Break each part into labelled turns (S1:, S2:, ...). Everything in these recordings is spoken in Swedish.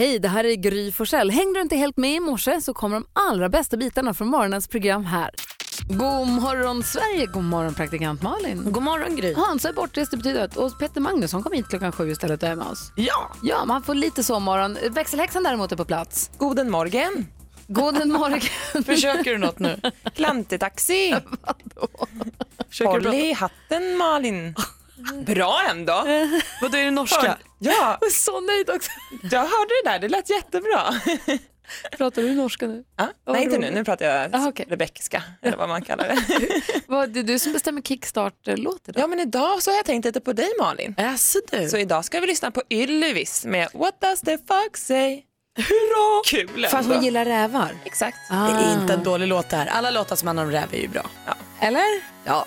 S1: Hej, det här är Gry Forssell. Hängde du inte helt med i morse så kommer de allra bästa bitarna från morgonens program här. God morgon Sverige, god morgon praktikant Malin.
S2: God morgon Gry.
S1: Hans är bortrest, det betyder att och Peter Magnusson kom hit klockan sju istället och är med oss.
S2: Ja.
S1: Ja, man får lite sovmorgon. Växelhäxan däremot är på plats.
S2: Goden morgen.
S1: God morgon.
S2: Försöker du något nu? Klantetaxi. Håll i hatten Malin. Bra ändå.
S3: Vadå är det norska?
S2: Ja,
S1: Jag är så nöjd också.
S2: jag hörde det där. Det lät jättebra.
S1: Pratar du norska nu?
S2: Ja,
S1: Vad
S2: nej, inte nu. Nu pratar jag
S1: Ah, okej.
S2: rebeckiska, eller vad man kallar det.
S1: Vad, det är du som bestämmer kickstart-låt idag.
S2: Ja, men idag så har jag tänkt lite på dig Malin.
S3: Jaså du?
S2: Så idag ska vi lyssna på Ylvis med What does the fuck say? Hurra! Kul
S1: För att hon gillar rävar.
S2: Exakt.
S3: Det är inte en dålig låt det här. Alla låtar som handlar om räv är ju bra.
S1: Eller?
S3: Ja.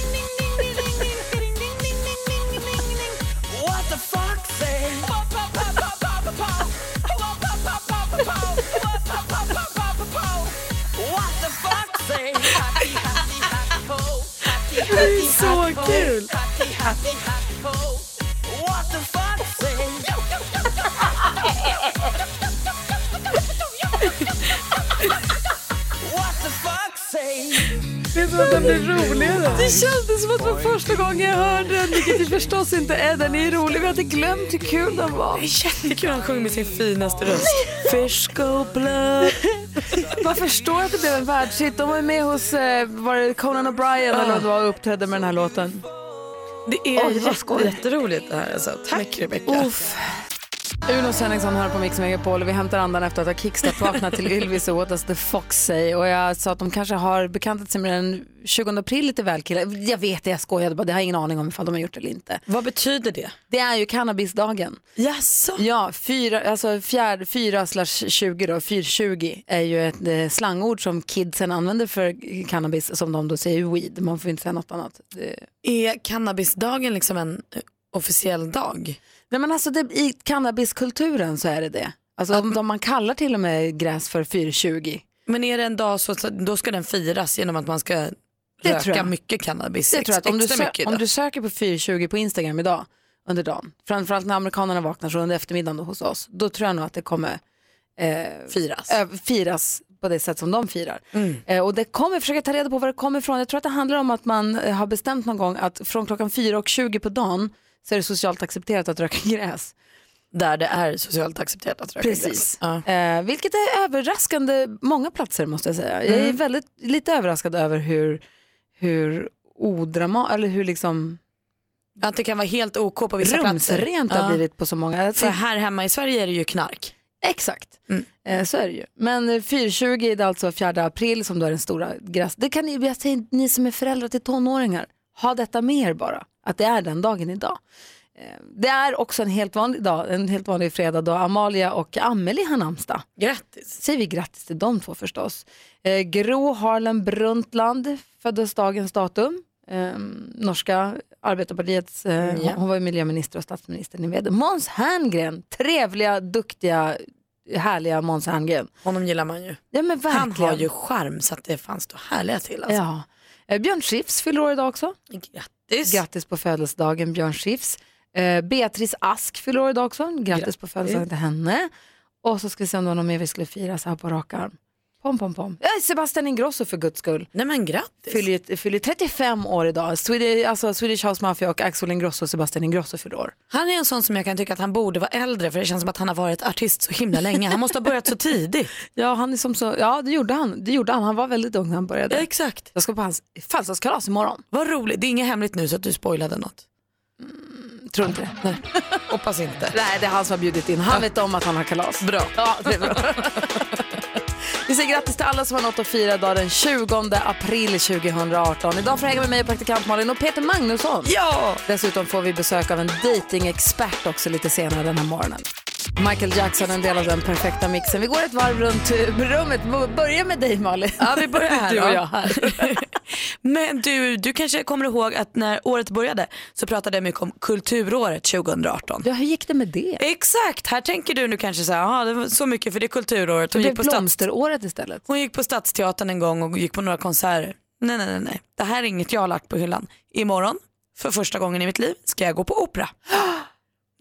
S4: say? What the fuck say?
S1: Vet du vad den blir roligare? Det kändes som att det var första gången jag hörde den, vilket ju förstås inte är. Den är rolig. Vi hade glömt hur kul den var.
S3: Det är jättekul han sjunger med sin finaste röst.
S1: Fish go blood. Man förstår att det blev en världshit. De var med hos eh, var det Conan O'Brien eller vad det var och uppträdde med den här låten.
S3: Det är jätte, jätteroligt det här alltså. Tack Rebecka.
S1: Uno Svenningsson här på Mix Megapol och vi hämtar andan efter att ha kickstart-vaknat till Ylvis och What does the fox say? Och jag sa att de kanske har bekantat sig med den 20 april lite väl killar. Jag vet det, jag skojade bara. Det har jag ingen aning om ifall de har gjort det eller inte.
S3: Vad betyder det?
S1: Det är ju cannabisdagen.
S3: Jaså?
S1: Ja, fyra, alltså fjärde, fyra slash 20 då, 420 är ju ett eh, slangord som kidsen använder för cannabis som de då säger weed. Man får inte säga något annat. Det,
S3: Är cannabisdagen liksom en eh, officiell dag?
S1: Nej men alltså det, i cannabiskulturen så är det det. Alltså de, man kallar till och med gräs för 420.
S3: Men är det en dag så att då ska den firas genom att man ska
S1: Det
S3: röka mycket cannabis?
S1: Det tror jag att om du, sö- om du söker på 420 på Instagram idag under dagen, framförallt när amerikanerna vaknar så under eftermiddagen då hos oss, då tror jag nog att det kommer eh,
S3: firas.
S1: ö- firas på det sätt som de firar. Eh, och det kommer, försöka ta reda på var det kommer ifrån. Jag tror att det handlar om att man eh, har bestämt någon gång att från klockan 4 och 20 på dagen så är det socialt accepterat att röka gräs.
S3: Där det är socialt accepterat att röka
S1: Precis.
S3: gräs. Ja.
S1: Eh, vilket är överraskande många platser måste jag säga. Jag är väldigt lite överraskad över hur, hur odrama, eller hur liksom
S3: Att det kan vara helt OK på vissa platser.
S1: rumsrent har
S3: Ja.
S1: blivit på så många.
S3: För här hemma i Sverige är det ju knark.
S1: Exakt,
S3: Mm.
S1: eh, så är det ju. Men eh, 420 är det alltså 4 april som då är den stora gräs. Det kan ni, jag säger, ni som är föräldrar till tonåringar, ha detta med er bara, att det är den dagen idag. Eh, Det är också en helt vanlig dag, en helt vanlig fredag då Amalia och Amelie har namnsdag.
S3: Grattis.
S1: Säger vi grattis till de två förstås. Eh, Gro Harlem Brundtland föddes dagens datum. Eh, norska arbetarpartiets, eh,
S3: Ja.
S1: hon var ju miljöminister och statsminister. Ni vet. Måns Herngren, trevliga, duktiga, härliga Måns Herngren.
S3: Honom gillar man ju.
S1: Ja men verkligen.
S3: Han har ju charm så att det fanns då härliga till. Alltså.
S1: Ja. Eh, Björn Skifs fyller år idag också.
S3: Grattis.
S1: Grattis på födelsedagen Björn Skifs. Eh, Beatrice Ask fyller år idag också. Grattis,
S3: Grattis.
S1: på födelsedagen till henne. Och så ska vi se om det var någon mer vi skulle fira så här på rak arm. Pom, pom, pom. Ja, Sebastian Ingrosso för guds skull.
S3: Nej men grattis.
S1: Fyller, fyller 35 år idag. Swedish, alltså Swedish House Mafia och Axel Ingrosso och Sebastian Ingrosso fyller år.
S3: Han är en sån som jag kan tycka att han borde vara äldre för det känns som att han har varit artist så himla länge. Han måste ha börjat så tidigt.
S1: Ja, han är som så, ja det gjorde han. Det gjorde han. Han var väldigt ung när han började.
S3: Ja, exakt.
S1: Jag ska på hans födelsedagskalas imorgon.
S3: Vad roligt. Det är inget hemligt nu så att du spoilade något.
S1: Tror inte det. Nej.
S3: Hoppas inte.
S1: Nej, det är han som har bjudit in. Han vet om att han har kalas.
S3: Bra.
S1: Ja, det är bra. Vi säger grattis till alla som har något att fira idag den 20 april 2018. Idag får jag hänga med mig och praktikant Malin och Peter Magnusson.
S3: Ja!
S1: Dessutom får vi besök av en datingexpert också lite senare den här morgonen. Michael Jackson, en del av den perfekta mixen. Vi går ett varv runt rummet. Börja med dig Malin.
S3: Ja, vi börjar här
S1: Du och jag här.
S3: Men du, du kanske kommer ihåg att när året började så pratade jag mycket om kulturåret 2018.
S1: Ja, hur gick det med det?
S3: Exakt, här tänker du nu kanske så här, "Jaha, det var så mycket för det är kulturåret.
S1: Det
S3: Hon
S1: blev
S3: gick, på
S1: blomsteråret istället.
S3: hon gick på Stadsteatern en gång och gick på några konserter. Nej, nej, nej, nej. Det här är inget jag har lagt på hyllan. Imorgon, för första gången i mitt liv, ska jag gå på opera.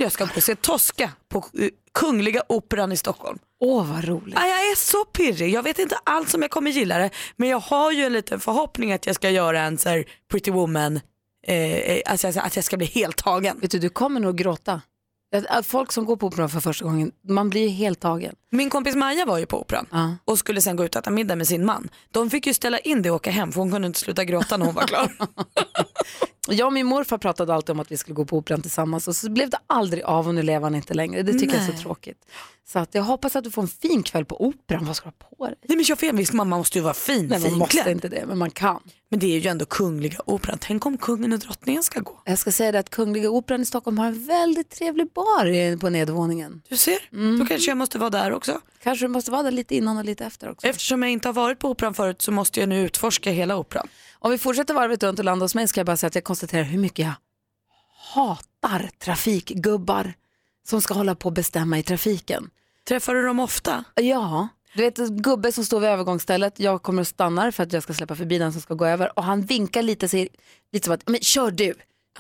S3: Jag ska gå och se Tosca på eh, Kungliga Operan i Stockholm.
S1: Åh, vad roligt.
S3: Ah, jag är så pirrig. Jag vet inte alls om jag kommer gilla det. Men jag har ju en liten förhoppning att jag ska göra en så pretty woman. Eh, eh, alltså, alltså, att jag ska bli helt tagen.
S1: Vet du, du kommer nog gråta. Att- Folk som går på opera för första gången, man blir helt tagen.
S3: Min kompis Maja var ju på operan
S1: Ja.
S3: och skulle sen gå ut och äta middag med sin man. De fick ju ställa in det och åka hem för hon kunde inte sluta gråta när hon var klar.
S1: Jag och min morfar pratade alltid om att vi skulle gå på operan tillsammans och så blev det aldrig av och nu lever han inte längre. Det tycker jag är
S3: Nej.
S1: så tråkigt. Så att jag hoppas att du får en fin kväll på operan. Vad ska du ha på dig?
S3: Nej men jag vet, visst man måste ju vara fin,
S1: Nej, man måste
S3: finklädd.
S1: inte det, men man kan.
S3: Men det är ju ändå Kungliga Operan. Tänk om kungen och drottningen ska gå.
S1: Jag ska säga det att Kungliga Operan i Stockholm har en väldigt trevlig bar på nedervåningen.
S3: Du ser,
S1: Mm.
S3: då kanske jag måste vara där också.
S1: Kanske du måste vara där lite innan och lite efter också.
S3: Eftersom jag inte har varit på operan förut så måste jag nu utforska hela operan.
S1: Om vi fortsätter varvet runt och landar hos mig ska jag bara säga att jag konstaterar hur mycket jag hatar trafikgubbar som ska hålla på och bestämma i trafiken.
S3: Träffar du dem ofta?
S1: Ja, du vet gubbe som står vid övergångsstället, jag kommer och stannar för att jag ska släppa förbi den som ska gå över och han vinkar lite, säger, lite som att, men kör du,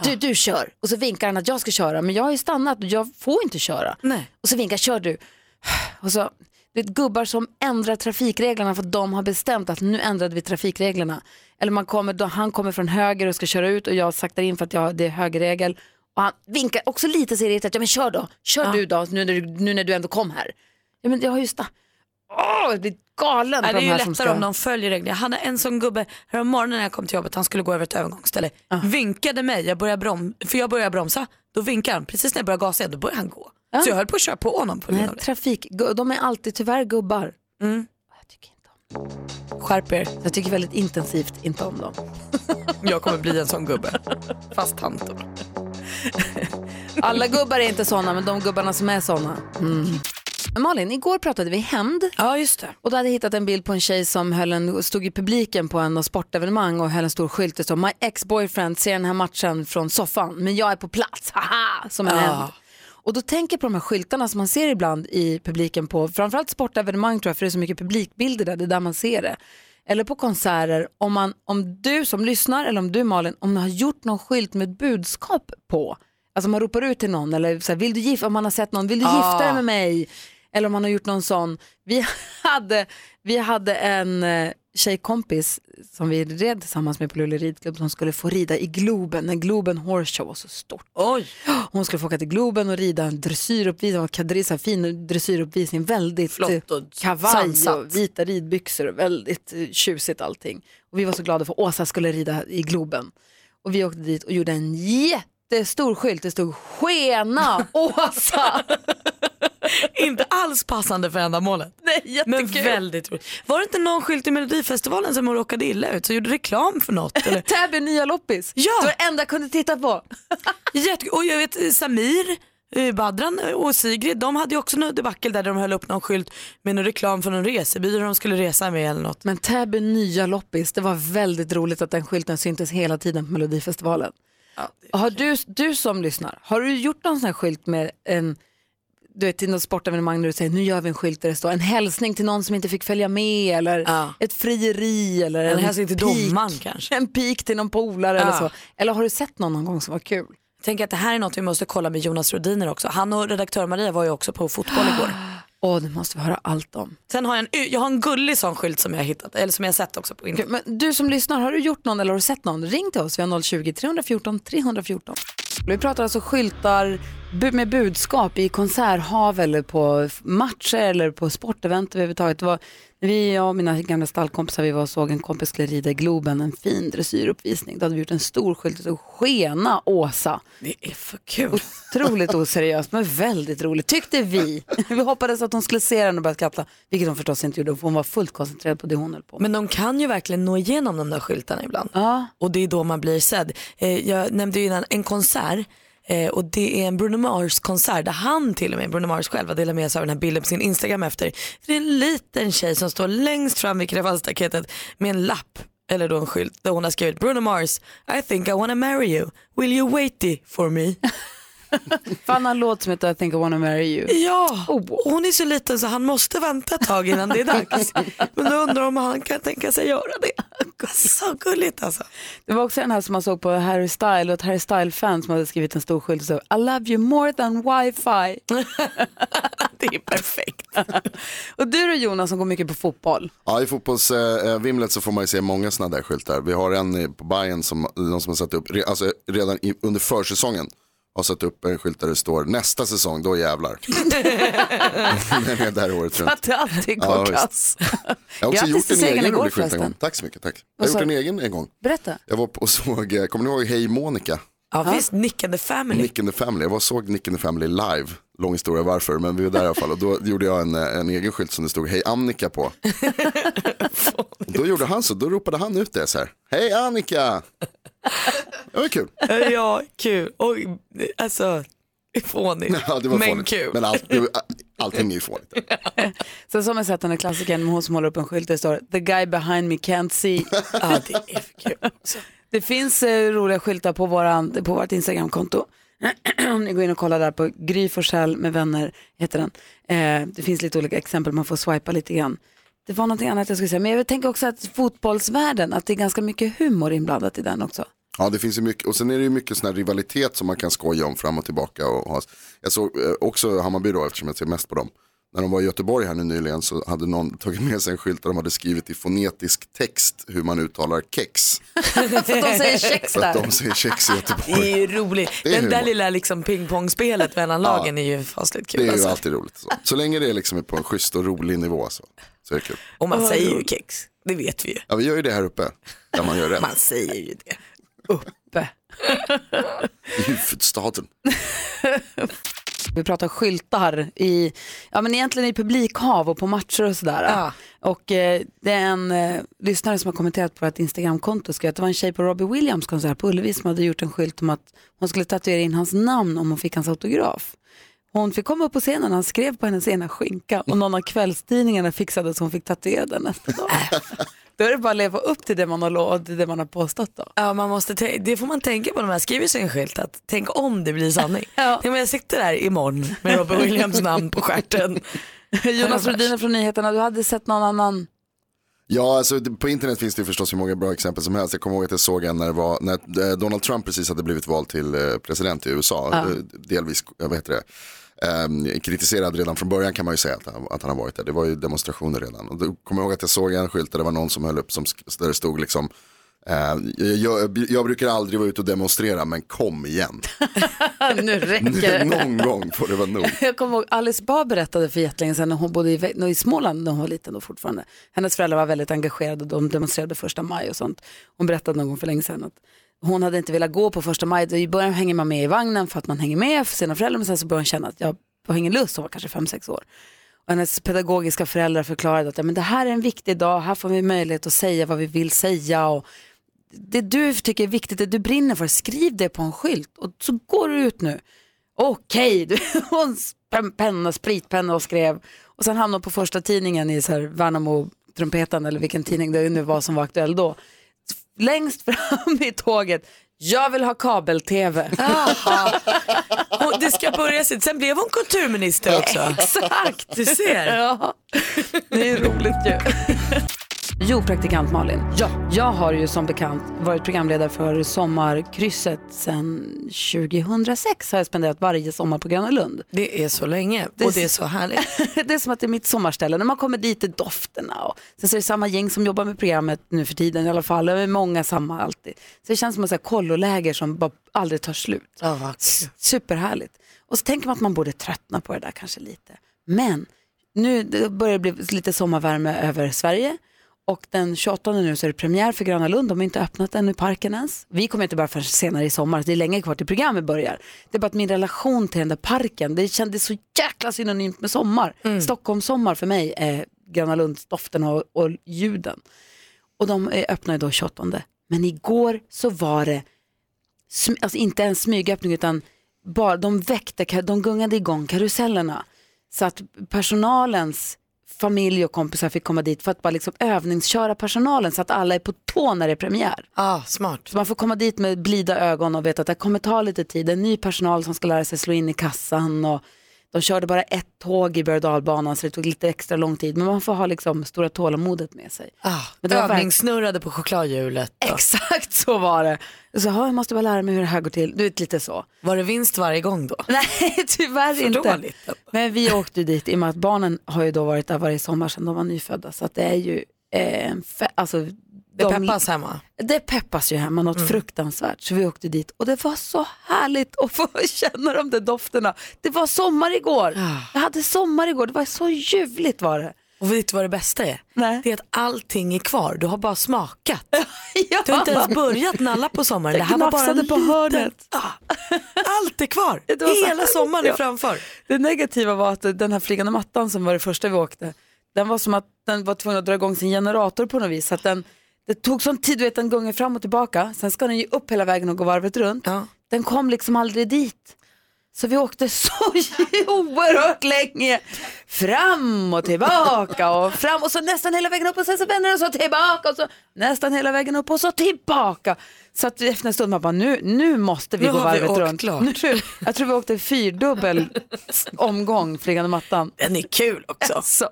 S1: du, du kör. Och så vinkar han att jag ska köra, men jag har ju stannat och jag får inte köra.
S3: Nej.
S1: Och så vinkar kör du. Och så, det är gubbar som ändrar trafikreglerna för att de har bestämt att nu ändrade vi trafikreglerna. Eller man kommer, då han kommer från höger och ska köra ut och jag saktar in för att jag, det är högerregel. Och han vinkar också lite så irriterat, ja men kör då, kör du då nu när du, nu när du ändå kom här. Ja men jag har ju sta- Åh, jag blir galen
S3: Nej,
S1: på
S3: det är ju lättare
S1: ska...
S3: om de följer reglerna. Jag hade en sån gubbe här om morgonen när jag kom till jobbet, han skulle gå över ett övergångsställe. Vinkade mig, jag började brom för jag började bromsa. Då vinkar han, precis när jag började gasa igen, då började han gå.
S1: Ja.
S3: Så jag höll på att köra på honom på
S1: Nej, trafik, de är alltid tyvärr gubbar.
S3: Mm.
S1: Jag tycker inte om dem.
S3: Skärp er,
S1: Jag tycker väldigt intensivt inte om dem.
S3: jag kommer bli en sån gubbe. Fast tant då.
S1: Alla gubbar är inte sådana, men de gubbarna som är sådana. Mm. Men Malin, igår pratade vi hämnd
S3: Ja just det.
S1: och då hade jag hittat en bild på en tjej som höll en, stod i publiken på en sportevenemang och höll en stor skylt det stod My ex-boyfriend ser den här matchen från soffan, men jag är på plats, haha, som en
S3: Ja.
S1: hämnd. Och då tänker jag på de här skyltarna som man ser ibland i publiken på framförallt sportevenemang tror jag, för det är så mycket publikbilder där, det är där man ser det. Eller på konserter, om, man, om du som lyssnar eller om du Malin, om du har gjort någon skylt med ett budskap på, alltså man ropar ut till någon eller så här, vill du gifta, om man har sett någon, vill du gifta dig med mig? Eller om man har gjort någon sån. Vi hade, vi hade en eh, tjejkompis som vi red tillsammans med på Luleå ridklubb som skulle få rida i Globen, när Globen Horse Show var så stort.
S3: Oj.
S1: Hon skulle få åka till Globen och rida en dressyruppvisning, kadrissa, fin dressyruppvisning, väldigt
S3: Flott
S1: eh,
S3: och
S1: kavaj
S3: sansat.
S1: och vita ridbyxor och väldigt eh, tjusigt allting. Och vi var så glada för att Åsa skulle rida i Globen. Och vi åkte dit och gjorde en jättestor skylt, det stod Skena Åsa.
S3: Inte alls passande för ändamålet.
S1: Nej,
S3: Men väldigt roligt. Var det inte någon skylt i Melodifestivalen som råkade illa ut så gjorde reklam för något? Eller?
S1: Täby nya loppis.
S3: Ja.
S1: Det var det enda jag kunde titta på.
S3: Jätte- och jag vet Samir, eh, Badran och Sigrid de hade ju också något debacle där de höll upp någon skylt med någon reklam för någon resebyrå de skulle resa med eller något.
S1: Men Täby nya loppis, det var väldigt roligt att den skylten syntes hela tiden på Melodifestivalen. Har du, du som lyssnar, har du gjort någon sån här skylt med en du vet, till något sportevenemang när du säger nu gör vi en skylt där det står en hälsning till någon som inte fick följa med eller
S3: Ja.
S1: ett frieri eller
S3: En
S1: en,
S3: hälsning till domaren kanske.
S1: En pik till någon polare eller
S3: Ja.
S1: så. Eller har du sett någon någon gång som var kul?
S3: Tänker att det här är något vi måste kolla med Jonas Rodiner också. Han och redaktör Maria var ju också på fotboll igår.
S1: Åh, det måste vi höra allt om.
S3: Sen har jag en, jag har en gullig sån skylt som jag har hittat, eller som jag har sett också på internet.
S1: Men du som lyssnar, har du gjort någon eller har du sett någon? Ring till oss, vi har 020-314 314. Vi pratar alltså skyltar med budskap i konserthav eller på matcher eller på sportevent överhuvudtaget. Det var när vi, jag och mina gamla stallkompisar, vi var och såg en kompis skulle rida i Globen, en fin dressyruppvisning. Då hade vi gjort en stor skylt stod Skena Åsa.
S3: Det är för kul.
S1: Otroligt oseriöst men väldigt roligt tyckte vi. Vi hoppades att hon skulle se den och börja skratta, vilket hon förstås inte gjorde för hon var fullt koncentrerad på det hon höll på med.
S3: Men de kan ju verkligen nå igenom de där skyltarna ibland.
S1: Ja.
S3: Och det är då man blir sedd. Eh, jag nämnde ju innan en konsert eh, och det är en Bruno Mars konsert där han till och med, Bruno Mars själv, har delat med sig av den här bilden på sin Instagram efter. Det är en liten tjej som står längst fram vid kravallstaketet med en lapp eller då en skylt där hon har skrivit Bruno Mars, I think I wanna marry you, will you wait for me?
S1: För han har en låt som heter I think I wanna marry you.
S3: Ja,
S1: Oh.
S3: hon är så liten så han måste vänta ett tag innan det är dags. Men då undrar om han kan tänka sig göra det. Så gulligt alltså.
S1: Det var också den här som man såg på Harry Style och ett Harry Style-fan som hade skrivit en stor skylt och så I love you more than wifi.
S3: Det är perfekt.
S1: och du då Jonas som går mycket på fotboll.
S5: Ja, i fotbollsvimlet så får man ju se många sådana där skyltar. Vi har en på Bayern som någon som har satt upp, alltså redan i, under försäsongen har satt upp en skylt där det står nästa säsong, då jävlar. Den är där året runt.
S1: Att det alltid
S5: Ja,
S1: går kass.
S5: Jag har också
S1: Grattis
S5: gjort en egen
S1: igår
S5: rolig skylt en gång. Tack så mycket, tack. Jag har gjort en egen en gång.
S1: Berätta.
S5: Jag var och såg, eh, kommer ni ihåg Hej Monica?
S3: Ja visst, Nick and the Family.
S5: Nick and the Family. Jag var och såg Nick and the Family live. Lång historia varför, men vi var där i alla fall. Och då gjorde jag en, eh, en egen skylt som det stod Hej Annika på. då gjorde han så, då ropade han ut det så här. Hej Annika! Det var kul.
S3: Ja, kul. Och alltså, fånigt.
S5: Ja, det var
S3: men
S5: fånigt.
S3: kul.
S5: Men allt, det, allting är ju fånigt.
S1: Sen som jag sett den här klassikern med hon som håller upp en skylt där det står The guy behind me can't see.
S3: Ja, det är för kul.
S1: Det finns eh, roliga skyltar på, våran, på vårt Instagramkonto. Om ni går in och kollar där på Gry Forssell med vänner heter den. Eh, det finns lite olika exempel, man får swipa lite grann. Det var någonting annat jag skulle säga, men jag tänker också att fotbollsvärlden, att det är ganska mycket humor inblandat i den också.
S5: Ja, det finns ju mycket, och sen är det ju mycket sån här rivalitet som man kan skoja om fram och tillbaka. Och ha. Jag såg eh, också Hammarby då, eftersom jag ser mest på dem. När de var i Göteborg här nu nyligen så hade någon tagit med sig en skylt där de hade skrivit i fonetisk text hur man uttalar kex.
S1: Så att de säger kex
S5: För att
S1: där.
S5: de säger kex i
S3: Det
S5: Göteborg.
S3: är ju roligt.
S5: Det är
S3: Den där
S5: humor.
S3: lilla liksom pingpongspelet mellan lagen är ju fasligt kul.
S5: Det är ju
S3: alltså.
S5: alltid roligt. Så, så länge det är liksom på en schysst och rolig nivå så, så är det kul.
S3: Och man säger ju kex, det vet vi ju.
S5: Ja, vi gör ju det här uppe, där man gör rätt.
S3: Man säger ju det.
S1: Uppe.
S5: I huvudstaden.
S1: Vi pratar skyltar i, ja men egentligen i publikhav och på matcher och sådär.
S3: Ja.
S1: Och eh, det är en eh, lyssnare som har kommenterat på ett Instagramkonto skrev att det var en tjej på Robbie Williams konsert på Ullevi som hade gjort en skylt om att hon skulle tatuera in hans namn om hon fick hans autograf. Hon fick komma upp på scenen och han skrev på hennes ena skinka och någon av kvällstidningarna fixade så hon fick tatuera den nästa dag. Då är det bara att leva upp till det man har lovat, det man har påstått då.
S3: Ja, man måste det får man tänka på när man skriver sin skylt, att tänk om det blir sanning.
S1: Ja.
S3: ja. men jag sitter där imorgon med Robert Williams namn på stjärten.
S1: Jonas Rhodiner från nyheterna, du hade sett någon annan
S5: Ja, alltså, på internet finns det ju förstås hur många bra exempel som helst. Jag kommer ihåg att jag såg en när, det var, när eh, Donald Trump precis hade blivit vald till eh, president i USA. Eh, Delvis, vad heter det? Um, kritiserad redan från början kan man ju säga att han, att han har varit där. Det var ju demonstrationer redan. Och då kommer jag ihåg att jag såg en skylt där det var någon som höll upp som, där det stod liksom eh, jag, jag brukar aldrig vara ute och demonstrera men kom igen.
S1: nu räcker det.
S5: Någon gång får det vara nog.
S1: Jag kommer ihåg Alice Bah berättade för jättelänge sedan när hon bodde i, i Småland när hon var liten och fortfarande. Hennes föräldrar var väldigt engagerade, de demonstrerade första maj och sånt. Hon berättade någon gång för länge sedan att hon hade inte velat gå på första maj. I början hänger man med i vagnen för att man hänger med för sina föräldrar men sen så började hon känna att jag har ingen lust, hon var kanske fem sex år. Och hennes pedagogiska föräldrar förklarade att ja, men det här är en viktig dag, här får vi möjlighet att säga vad vi vill säga. Och det du tycker är viktigt, det du brinner för, skriv det på en skylt och så går du ut nu. Okej, okay. hon pen- penna, spritpenna och skrev. Och sen hamnade hon på första tidningen i så här Värnamo Trumpeten eller vilken tidning det nu var som var aktuell då. Längst fram i tåget, jag vill ha kabel-tv.
S3: Det ska börja sitt. Sen blev hon kulturminister också.
S1: Exakt.
S3: Du ser.
S1: Ja, det är roligt ju. Jo, praktikant Malin. Ja. Jag har ju som bekant varit programledare för Sommarkrysset sedan 2006. Har jag spenderat varje sommar på Gröna Lund.
S3: Det är så länge och det är så härligt.
S1: det är som att det är mitt sommarställe. När man kommer dit är dofterna och sen så är det samma gäng som jobbar med programmet nu för tiden i alla fall. Det är många samma alltid. Så det känns som ett kolloläger som bara aldrig tar slut. S- Superhärligt. Och så tänker man att man borde tröttna på det där kanske lite. Men nu det börjar det bli lite sommarvärme över Sverige. Och den 28 nu så är det premiär för Gröna Lund. De har inte öppnat än i parken ens. Vi kommer inte bara förrän senare i sommar. Det är länge kvar till programmet börjar. Det är bara att min relation till den där parken, det kändes så jäkla synonymt med sommar. Stockholms sommar för mig är Gröna Lunds-doften och, och ljuden. Och de är öppna då 28. Men igår så var det, alltså inte en smygöppning utan bara, de väckte, de gungade igång karusellerna. Så att personalens familj och kompisar fick komma dit för att bara liksom övningsköra personalen så att alla är på tå när det är premiär.
S3: Ah, smart.
S1: Så man får komma dit med blida ögon och veta att det kommer ta lite tid. Är ny personal som ska lära sig slå in i kassan och de körde bara ett tåg i berg och dalbanan så det tog lite extra lång tid. Men man får ha liksom stora tålamodet med sig.
S3: Ah,
S1: Men det
S3: övningssnurrade på chokladhjulet. och-
S1: Exakt så var det. Så "Ja, jag måste bara lära mig hur det här går till. Du vet lite så.
S3: Var det vinst varje gång då?
S1: Nej, tyvärr
S3: För
S1: inte.
S3: dåligt.
S1: Men vi åkte dit i och med att barnen har ju då varit där varje sommar sedan de var nyfödda. Så att det är ju eh, alltså,
S3: Det
S1: de-
S3: peppas hemma.
S1: Det peppas ju hemma något fruktansvärt. Så vi åkte dit och det var så härligt att få känna de där dofterna. Det var sommar igår. Jag hade sommar igår. Det var så ljuvligt var det.
S3: Och vet du vad det bästa är?
S1: Nej.
S3: Det är att allting är kvar. Du har bara smakat.
S1: Ja.
S3: Du har inte ens börjat nalla på sommaren. Det här var bara en
S1: på hörnet.
S3: Ah, allt är kvar. Hela sommaren är framför.
S1: Det negativa var att den här flygande mattan som var det första vi åkte, den var som att den var tvungen att dra igång sin generator på något vis. Så att den, det tog sån tid, du vet den gungar fram och tillbaka, sen ska den ju upp hela vägen och gå varvet runt.
S3: Ja.
S1: Den kom liksom aldrig dit. Så vi åkte så oerhört länge fram och tillbaka och fram och så nästan hela vägen upp och sen så vänder den så tillbaka och så nästan hela vägen upp och så tillbaka. Så att efter en stund man bara nu, nu måste vi
S3: Nu
S1: gå
S3: vi
S1: varvet
S3: åkt
S1: runt.
S3: klart.
S1: Nu, jag tror vi åkte fyrdubbel omgång flygande mattan.
S3: Den är kul också.
S1: Så,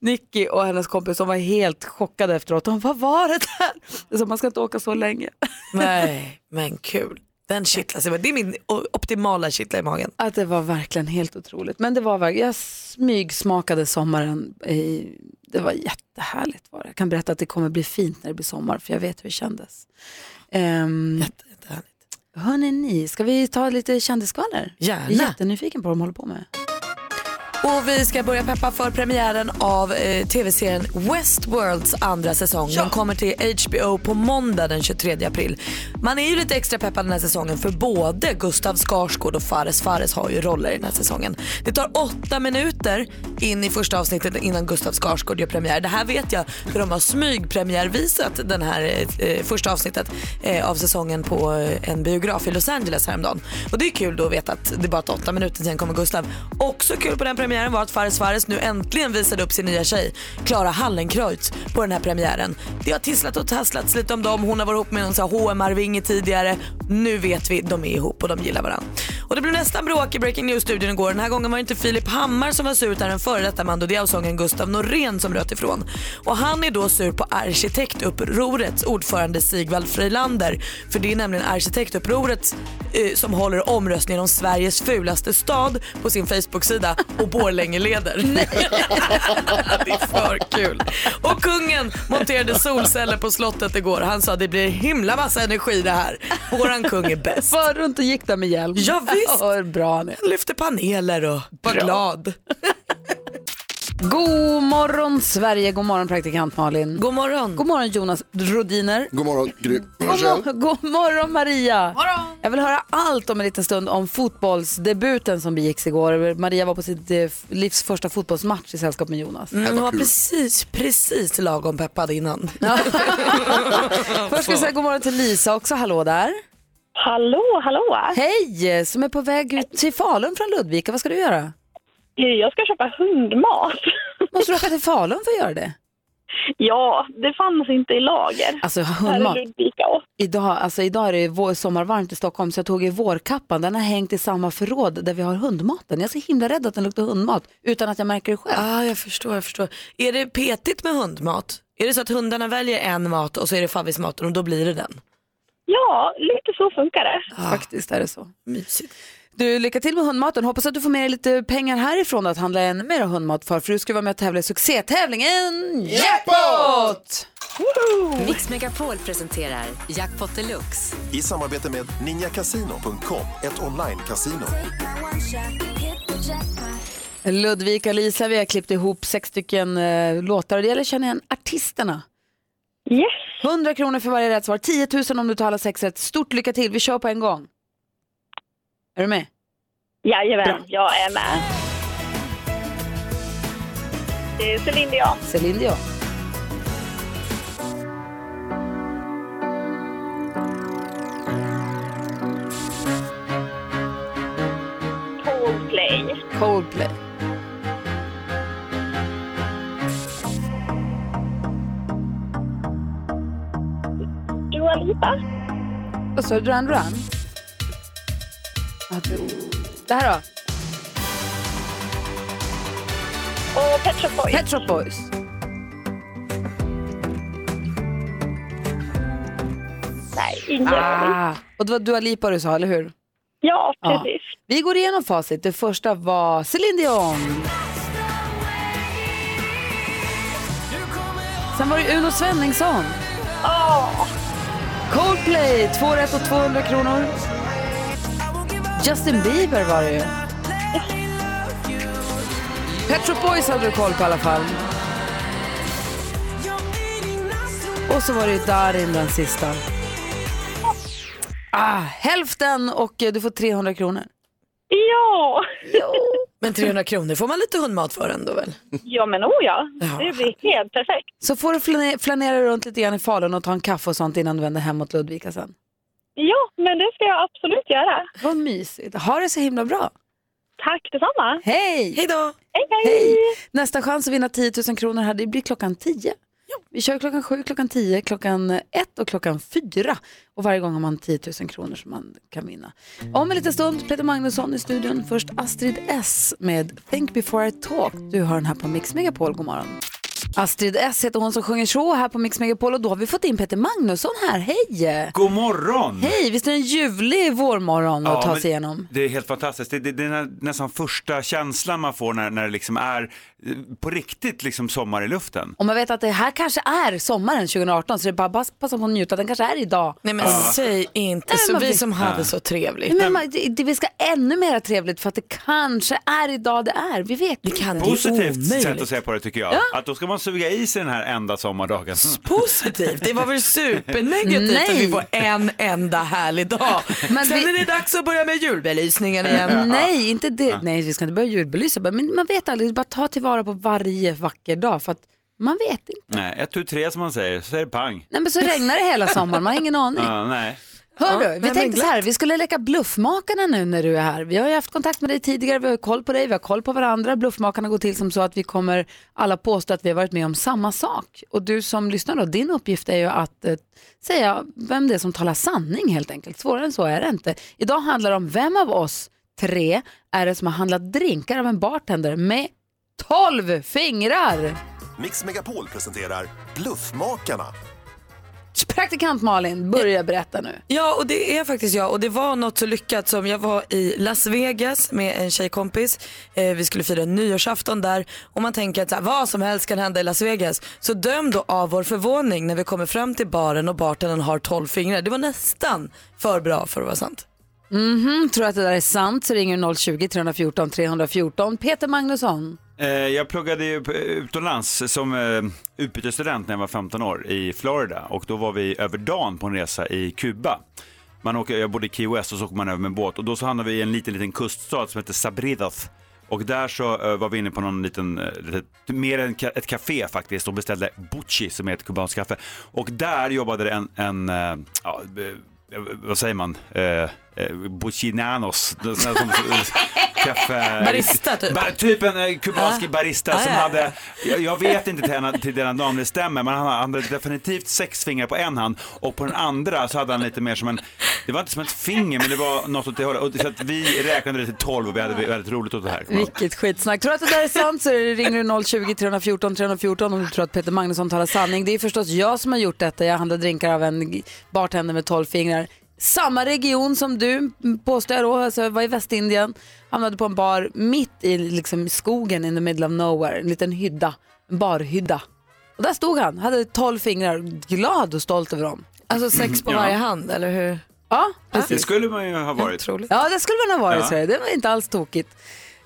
S1: Nicky och hennes kompis de var helt chockade efteråt. De, vad var det där? Så, man ska inte åka så länge.
S3: Nej, men kul. Den kittlas. i- Det är min optimala kittla i magen.
S1: Att det var verkligen helt otroligt. Men det var verkligen, jag smygsmakade sommaren. I, det var jättehärligt var det. Jag kan berätta att det kommer bli fint när det blir sommar för jag vet hur det kändes. Um,
S3: Jätte, jättehärligt.
S1: hörni ni, ska vi ta lite kändisskvaller?
S3: Gärna.
S1: Jag är jättenyfiken på vad de håller på med.
S3: Och vi ska börja peppa för premiären av eh, tv-serien Westworlds andra säsong. Den kommer till HBO på måndag den 23 april. Man är ju lite extra peppad den här säsongen för både Gustav Skarsgård och Fares Fares har ju roller i den här säsongen. Det tar åtta minuter in i första avsnittet innan Gustav Skarsgård gör premiär. Det här vet jag för de har smygpremiärvisat den här eh, första avsnittet eh, av säsongen på eh, en biograf i Los Angeles häromdagen. Och det är kul då att veta att det bara tar åtta minuter sen kommer Gustav. Också kul på den premiären premiären var att Fares Fares nu äntligen visade upp sin nya tjej Klara Hallenkreutz på den här premiären. Det har tisslat och tasslats lite om dem. Hon har varit ihop med någon så här HM-arvinge tidigare. Nu vet vi, de är ihop och de gillar varandra. Och det blev nästan bråk i Breaking News-studion igår. Den här gången var det inte Filip Hammar som var sur utan den före detta Mando Diao-sången Gustav Norén som röt ifrån. Och han är då sur på arkitektupprorets ordförande Sigvald Freilander. För det är nämligen arkitektupproret eh, som håller omröstningen om Sveriges fulaste stad på sin Facebook-sida och Borlänge leder. det är för kul. Och kungen monterade solceller på slottet igår. Han sa det blir himla massa energi det här. Våran kung är bäst.
S1: Var runt och gick där med hjälm.
S3: Ja, visst.
S1: Ja, bra är.
S3: Han lyfte paneler och var glad.
S1: God morgon Sverige, god morgon praktikant Malin.
S3: God morgon.
S1: God morgon Jonas Rodiner.
S5: God morgon, Gry.
S1: God, mor- god morgon Maria. Jag vill höra allt om en liten stund om fotbollsdebuten som begicks igår. Maria var på sitt eh, livs första fotbollsmatch i sällskap med Jonas.
S3: Mm, hon var precis, precis lagom peppad innan.
S1: Först ska jag säga god morgon till Lisa också, hallå där.
S6: Hallå, hallå!
S1: Hej, som är på väg ut till Falun från Ludvika. Vad ska du göra?
S6: Jag ska köpa hundmat.
S1: Måste du åka till Falun för att göra det?
S6: Ja, det fanns inte i lager.
S1: Alltså hundmat. Idag, alltså idag är det vår, sommarvarmt i Stockholm så jag tog i vårkappan. Den har hängt i samma förråd där vi har hundmaten. Jag är så himla rädd att den luktar hundmat utan att jag märker det själv.
S3: Ah, jag förstår, jag förstår. Är det petigt med hundmat? Är det så att hundarna väljer en mat och så är det favvismaten och då blir det den?
S6: Ja, lite så funkar det.
S1: Faktiskt är det så.
S3: Mysigt.
S1: Du, lycka till med hundmaten. Hoppas att du får med dig lite pengar härifrån att handla ännu mer hundmat för. För du ska vara med och tävla i succétävlingen Jackpot!
S7: Mix Megapol presenterar Jackpot Deluxe.
S8: I samarbete med ninjakasino.com, ett online-casino.
S1: Ludvika och Lisa, vi har klippt ihop sex stycken eh, låtar och det gäller att känna igen artisterna.
S6: Yes.
S1: 100 kronor för varje rätt svar, 10 000 om du tar alla sex rätt. Stort lycka till, vi kör på en gång. Är du med?
S6: Jajamän, jag är med. Det är Céline Dion.
S1: Céline Dion.
S6: Coldplay.
S1: Coldplay.
S6: Dua Lipa.
S1: Vad sa du? Duran Duran? Ja, du- Det här då?
S6: Och Pet Shop Boys.
S1: Pet Shop Boys.
S6: Nej, ingen.
S1: Ah. Och det var Dua Lipa du sa, eller hur?
S6: Ja,
S1: Ja.
S6: precis.
S1: Vi går igenom facit. Det första var Céline Dion. Sen var det Uno Svenningsson.
S6: Åh,
S1: Coldplay, två rätt och 200 kronor. Justin Bieber var det ju. Pet Shop Boys hade du koll på i alla fall. Och så var det ju Darin den sista. Ah, hälften och eh, du får 300 kronor
S6: ja.
S3: Men 300 kronor får man lite hundmat för ändå väl?
S6: Ja, men oh ja. Det blir helt perfekt.
S1: Så får du flane- flanera runt lite grann i Falun och ta en kaffe och sånt innan du vänder hem mot Ludvika sen.
S6: Ja, men det ska jag absolut göra.
S1: Vad mysigt. Ha det så himla bra.
S6: Tack detsamma.
S1: Hej!
S3: Hej då!
S6: Hej, hej.
S1: Hej! Nästa chans att vinna 10 000 kronor här, det blir klockan 10. Vi kör klockan 7, klockan 10, klockan 1 och klockan 4. Och varje gång har man 10 000 kronor som man kan vinna. Om en liten stund, Peter Magnusson i studion. Först Astrid S med Think before I talk. Du har den här på Mix Megapol. God morgon. Astrid S heter hon som sjunger så här på Mix Megapol och då har vi fått in Peter Magnusson här. Hej!
S9: God morgon!
S1: Hej, visst är det en ljuvlig vårmorgon att ta sig igenom?
S9: Det är helt fantastiskt. Det, det, det är nä- nästan första känslan man får när, när det liksom är på riktigt liksom sommar i luften.
S1: Och man vet att det här kanske är sommaren 2018 så det är bara att passa på att njuta. Den kanske är idag.
S3: Nej men säg inte
S1: Nej,
S3: så,
S1: men
S3: vi
S1: vi-
S3: som hade så trevligt.
S1: Men man, det, det, vi ska ännu mer trevligt för att det kanske är idag det är. Vi vet
S3: Det kan det är
S9: Positivt sätt att se på det tycker jag. Att då ska man suga i sig den här enda sommardagen.
S3: Positivt, det var väl supernegativt
S1: Nej.
S3: att vi får en enda härlig dag.
S1: Men
S3: Sen
S1: vi-
S3: är det dags att börja med julbelysningen igen.
S1: Nej, inte det. Nej, vi ska inte börja julbelysa. Men man vet aldrig, bara ta tillvara på varje vacker dag för att man vet inte.
S9: Nej, ett, tu, tre som man säger, så är det pang.
S1: Nej, men så regnar det hela sommaren, man har ingen aning.
S9: Ja, nej.
S1: Hör
S3: Ja,
S1: du, vi tänkte så här, vi skulle leka bluffmakarna nu när du är här. Vi har ju haft kontakt med dig tidigare, vi har koll på dig, vi har koll på varandra. Bluffmakarna går till som så att vi kommer alla påstå att vi har varit med om samma sak. Och du som lyssnar då, din uppgift är ju att eh, säga vem det är som talar sanning helt enkelt. Svårare än så är det inte. Idag handlar det om vem av oss tre är det som har handlat drinkar av en bartender med 12 fingrar.
S8: Mix Megapol presenterar Bluffmakarna.
S1: Praktikant Malin, börja berätta nu.
S3: Ja, och det är faktiskt jag. Och det var något så lyckat som jag var i Las Vegas med en tjejkompis. Eh, vi skulle fira nyårsafton där och man tänker att så här, vad som helst kan hända i Las Vegas. Så döm då av vår förvåning när vi kommer fram till baren och bartendern har 12 fingrar. Det var nästan för bra för att vara sant.
S1: Mhm, tror att det där är sant så ringer du 020-314 314. Peter Magnusson.
S9: Eh, jag pluggade ju utomlands som eh, utbytesstudent när jag var 15 år i Florida och då var vi över dagen på en resa i Kuba. Man åker, jag bodde i Key West och så åker man över med båt och då så hamnade vi i en liten, liten kuststad som heter Sabridas. Och där så eh, var vi inne på någon liten, mer än ett café faktiskt och beställde Bucci som är ett kubanskt kaffe. Och där jobbade det en, en ja, vad säger man, eh, Buchinanos, såna som kaffe...
S3: Barista, typ.
S9: Ba, typ en eh, kubansk
S3: Ja.
S9: barista
S3: Ja,
S9: som
S3: ja.
S9: hade, jag, jag vet inte till, henne, till denna namn det stämmer, men han hade definitivt sex fingrar på en hand och på den andra så hade han lite mer som en, det var inte som ett finger men det var något åt det hållet. Och Så att vi räknade det till 12 och vi hade väldigt roligt åt det här.
S1: Vilket skitsnack. Tror du att det där är sant så ringer du 020 314 314 om du tror att Peter Magnusson talar sanning. Det är förstås jag som har gjort detta. Jag handlade drinkar av en bartender med 12 fingrar. Samma region som du påstår jag då, alltså var i Västindien, hamnade på en bar mitt i liksom, skogen in the middle of nowhere, en liten hydda, en barhydda. Och där stod han, hade 12 fingrar, glad och stolt över dem.
S3: Alltså sex på
S9: Ja.
S3: varje hand, eller hur?
S1: Ja,
S9: Det
S1: precis.
S9: skulle man ju ha varit.
S1: Ja, det skulle man ha varit.
S9: Ja.
S1: Så det var inte alls tokigt.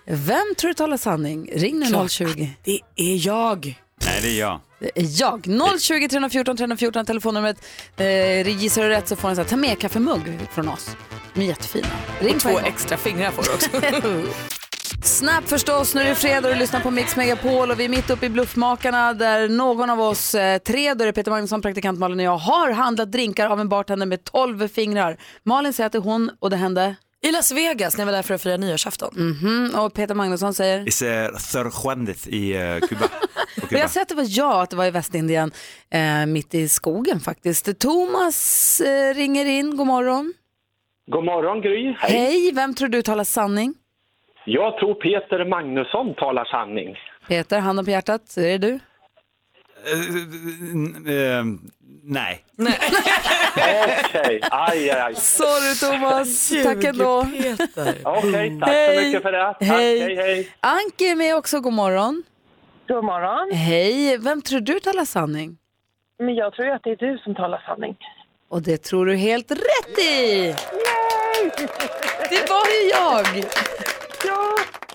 S1: Vem tror du talar sanning? Ring nu
S3: Klart.
S1: 020.
S3: Det är jag.
S9: Nej, det är jag.
S1: Jag. 020 314 314 telefonnumret. Eh, gissar du rätt så får du en sån här ta med kaffemugg från oss. De är jättefina. Ring
S3: Och två extra fingrar får du också.
S1: Snap förstås, nu är det fredag och du lyssnar på Mix Megapol och vi är mitt uppe i Bluffmakarna där någon av oss eh, tre, då är det Peter Magnusson, praktikant Malin och jag, har handlat drinkar av en bartender med 12 fingrar. Malin säger att det är hon och det hände.
S3: I Las Vegas när jag var där för att fira nyårsafton.
S1: Mhm, och Peter Magnusson säger?
S9: I Sörjuandet i eh, Kuba.
S1: Men
S9: Kuba.
S1: jag säger att det var jag, att det var i Västindien, eh, mitt i skogen faktiskt. Thomas eh, ringer in, god morgon.
S10: God morgon Gry. Hej.
S1: Hej, vem tror du talar sanning?
S10: Jag tror Peter Magnusson talar sanning.
S1: Peter, handen på hjärtat, är det du?
S9: Eh, eh, nej.
S10: Okej, aj, aj, aj.
S1: Sorry Thomas, tack ändå.
S10: Okej, tack
S1: Hej.
S10: så mycket för det. Tack,
S1: Hej.
S10: hej, hej.
S1: Anke är med också, god morgon.
S6: God morgon.
S1: Hej, vem tror du talar sanning?
S6: Men jag tror ju att det är du som talar sanning.
S1: Och det tror du helt rätt i! Det var ju jag!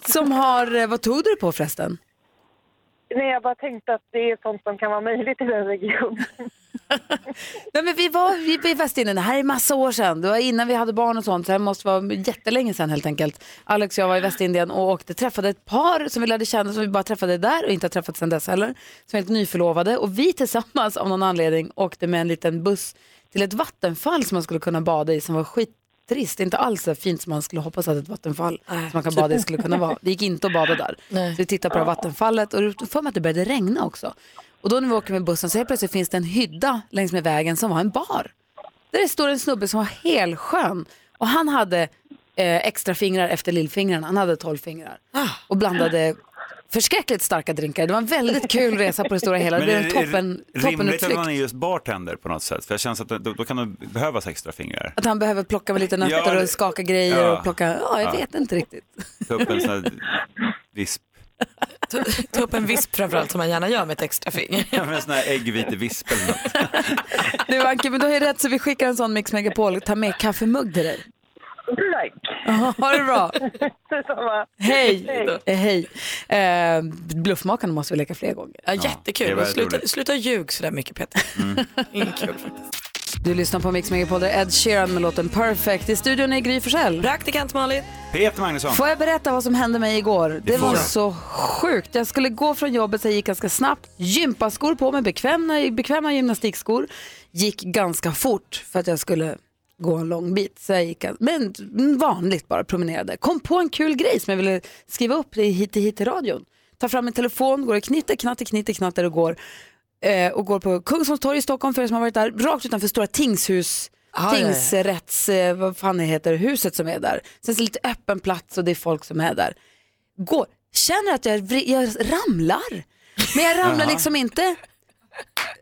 S1: Som har, vad tog du på förresten?
S6: Nej, jag bara tänkte att det är sånt som kan vara möjligt i den regionen.
S1: Nej, men vi var vi var i Västindien, det här är massa år sedan. Det var innan vi hade barn och sånt, så det här måste vara jättelänge sedan helt enkelt. Alex och jag var i Västindien och åkte, träffade ett par som vi lärde känna, som vi bara träffade där och inte har träffat sedan dess heller. Som är helt nyförlovade och vi tillsammans av någon anledning åkte med en liten buss till ett vattenfall som man skulle kunna bada i som var skit skittrist. Inte alls så fint som man skulle hoppas att ett vattenfall som man kan bada i skulle kunna vara. Det gick inte att bada där.
S3: Nej.
S1: Så vi tittade på det här vattenfallet och då får man att det började regna också. Och då när vi åker med bussen så helt plötsligt finns det en hydda längs med vägen som var en bar. Där det står en snubbe som var helskön och han hade eh, extra fingrar efter lillfingrarna. Han hade 12 fingrar och blandade förskräckligt starka drinkar. Det var en väldigt kul resa på det stora hela. Det blev en
S9: är
S1: toppen,
S9: det rimligt att man är just bartender på något sätt? För jag känns att då, då kan det behövas extra fingrar.
S1: Att han behöver plocka med lite nötter
S9: Ja,
S1: och skaka grejer
S9: ja.
S1: och plocka, ja jag
S9: Ja.
S1: vet inte riktigt.
S9: Ta upp en sån här visp.
S3: Ta, ta upp en visp framförallt som man gärna gör med ett extra finger.
S9: Ja, En sån här äggvitevisp eller något.
S1: Du Anke, men du har ju rätt så vi skickar en sån Mix Megapol, ta med kaffemugg till dig.
S6: Tack.
S1: Ja, Ha det bra.
S6: Detsamma.
S1: Hej. Eh, Hej. Eh, bluffmakarna måste vi leka fler gånger.
S3: Ja,
S9: det
S3: jättekul. Sluta, sluta ljug sådär mycket Peter. Inget kul faktiskt.
S1: Du lyssnar på Mix Megapol, där Ed Sheeran med låten Perfect. I studion är Gry Forssell.
S3: Praktikant Malin.
S9: Peter Magnusson.
S1: Får jag berätta vad som hände mig igår? Det,
S9: får
S1: var
S9: du.
S1: så sjukt. Jag skulle gå från jobbet så jag gick ganska snabbt. Gympaskor på mig, bekväma, bekväma gymnastikskor. Gick ganska fort för att jag skulle gå en lång bit. Så jag gick, men vanligt bara promenerade. Kom på en kul grej som jag ville skriva upp det hit hit till radion. Tar fram min telefon, går och knitter, knatter, knitter, knatter och går. Eh, och går på Kungsholms torg i Stockholm för er som har varit där. Rakt utanför stora tingshus.
S3: Ah.
S1: Tingsrätts, eh, vad fan det heter, huset som är där. Sen är det lite öppen plats och det är folk som är där. Går, känner att jag, jag ramlar. Men jag ramlar liksom inte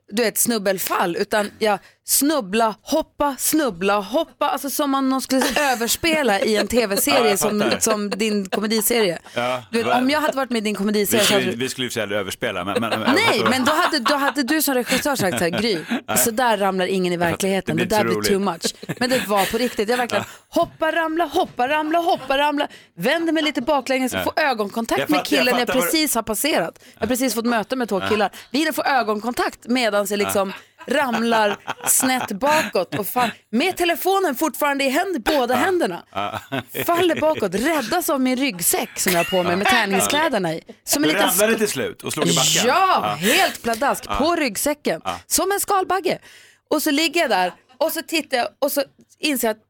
S1: du vet snubbelfall utan jag snubbla, hoppa, snubbla, hoppa. Alltså som om någon skulle överspela i en
S9: Ja,
S1: tv-serie
S9: jag
S1: som, som din komediserie.
S9: Ja,
S1: Du vet, om jag hade varit med i din
S9: vi
S1: komediserie hade
S9: skulle,
S1: du...
S9: vi skulle ju aldrig överspela. Men, men,
S1: Nej, men då hade, då hade du som regissör sagt så här, Gry, så där ramlar ingen i verkligheten, det,
S9: Det
S1: där blir too much. Men det var på riktigt, jag verkligen hoppa, ramla, hoppa, ramla, hoppa, ramla, vänder mig lite baklänges,
S9: Ja.
S1: får ögonkontakt
S9: Jag
S1: med
S9: jag
S1: killen jag,
S9: du-
S1: precis har passerat. Jag har precis fått möte med två killar. Vi hinner få ögonkontakt medan jag liksom ramlar snett bakåt och fall, med telefonen fortfarande i händ, båda händerna. Faller bakåt, räddas av min ryggsäck som jag har på mig med träningskläderna i. Som en
S9: Du
S1: liten
S9: ramlade till slut och slog i backen.
S1: Ja, helt pladask på ryggsäcken. Som en skalbagge. Och så ligger jag där och så tittar jag och så inser jag att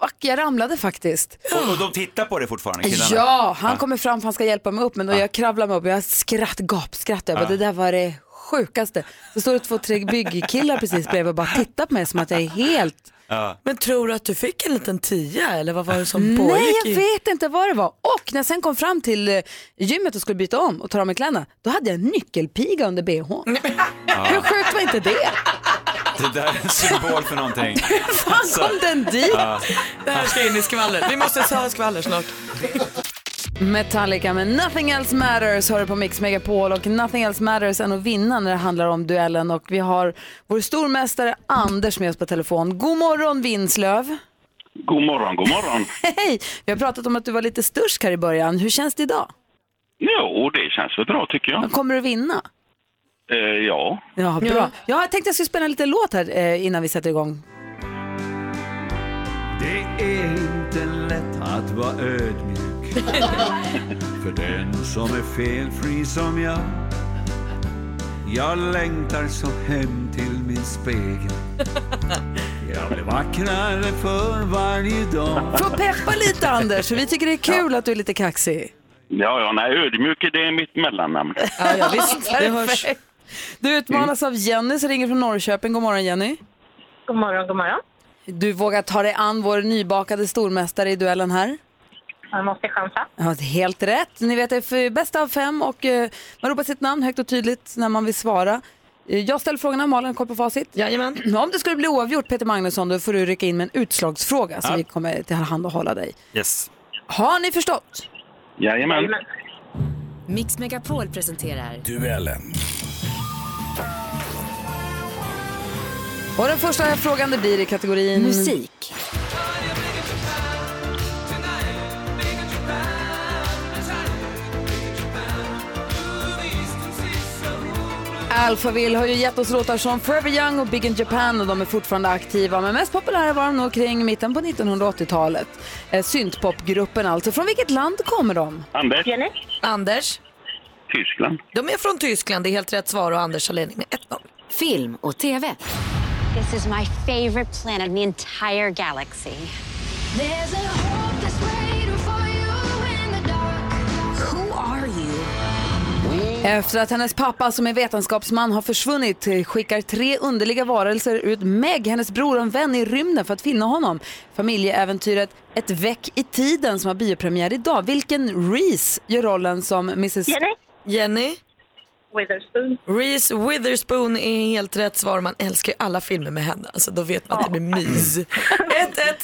S1: fuck, jag ramlade faktiskt.
S9: Och, och de tittar på det fortfarande, killarna?
S1: Ja, han kommer fram för han ska hjälpa mig upp men då jag kravlar mig upp och jag skratt, gapskrattar. Jag bara. Det där var det sjukaste. Så står det två, tre byggkillar precis bredvid och bara tittar på mig som att jag är helt...
S3: Men tror du att du fick en liten tia eller vad var det som pågick?
S1: Nej, jag vet inte vad det var. Och när jag sen kom fram till eh, gymmet och skulle byta om och ta av mig kläderna, då hade jag en nyckelpiga under bh. Hur sjukt var inte det?
S9: Det där är en symbol för någonting.
S1: Fan kom den dit?
S9: Ja.
S3: Det här ska in i skvaller. Vi måste ha skvaller snart.
S1: Metallica med Nothing Else Matters hör du på Mix Megapol och Nothing Else Matters än att vinna när det handlar om duellen och vi har vår stormästare Anders med oss på telefon. God morgon Vinslöv!
S11: God morgon, god morgon.
S1: Hej! Vi har pratat om att du var lite stursk här i början. Hur känns det idag?
S11: Jo, det känns väl bra tycker jag.
S1: Kommer du vinna?
S11: Eh, ja.
S1: Ja, bra. Jag tänkte jag skulle spela en liten låt här eh, innan vi sätter igång.
S12: Det är inte lätt att vara ödmjuk för den som är felfri som jag. Jag längtar så hem till min spegel. Jag blir vackrare för varje dag.
S1: Få peppa lite Anders, vi tycker det är kul att du är lite kaxig.
S11: Ja, ja, nej, ödmjuk det är mitt mellannamn.
S1: Ja, ja visst.
S3: Det hörs.
S1: Perfekt. Du utmanas av Jenny som ringer från Norrköping. God morgon Jenny.
S6: God morgon, god morgon.
S1: Du vågar ta dig an vår nybakade stormästare i duellen här.
S6: Jag måste chansa.
S1: Ja, helt rätt. Ni vet det är för bästa av fem och eh, man ropar sitt namn högt och tydligt när man vill svara. Eh, Jag ställer frågorna, Malin koll på facit.
S3: Jajamän.
S1: Om det skulle bli oavgjort Peter Magnusson då får du rycka in med en utslagsfråga så vi kommer tillhandahålla dig.
S9: Yes.
S1: Har ni förstått?
S11: Jajamän.
S7: Mix Megapol presenterar
S13: Duellen.
S1: Och den första frågan det blir i kategorin
S7: musik.
S1: Alphaville har ju gett oss låtar som Forever Young och Big in Japan och de är fortfarande aktiva. Men mest populära var de nog kring mitten på 1980-talet. Eh, Syntpopgruppen alltså. Från vilket land kommer de?
S11: Anders.
S6: Jenny?
S3: Anders,
S11: Tyskland.
S3: de är från Tyskland. Det är helt rätt svar och Anders har ledning med 1-0.
S7: Film och TV.
S14: This is my favorite planet in the entire galaxy.
S7: Who
S1: Efter att hennes pappa som är vetenskapsman har försvunnit eh, skickar tre underliga varelser ut Meg, hennes bror och en vän i rymden för att finna honom. Familjeäventyret Ett väck i tiden som har biopremiär idag. Vilken Reese gör rollen som Mrs...
S6: Jenny?
S3: Jenny,
S6: Witherspoon.
S3: Reese Witherspoon är helt rätt svar. Man älskar ju alla filmer med henne. Alltså, då vet man att det blir mys. 1-1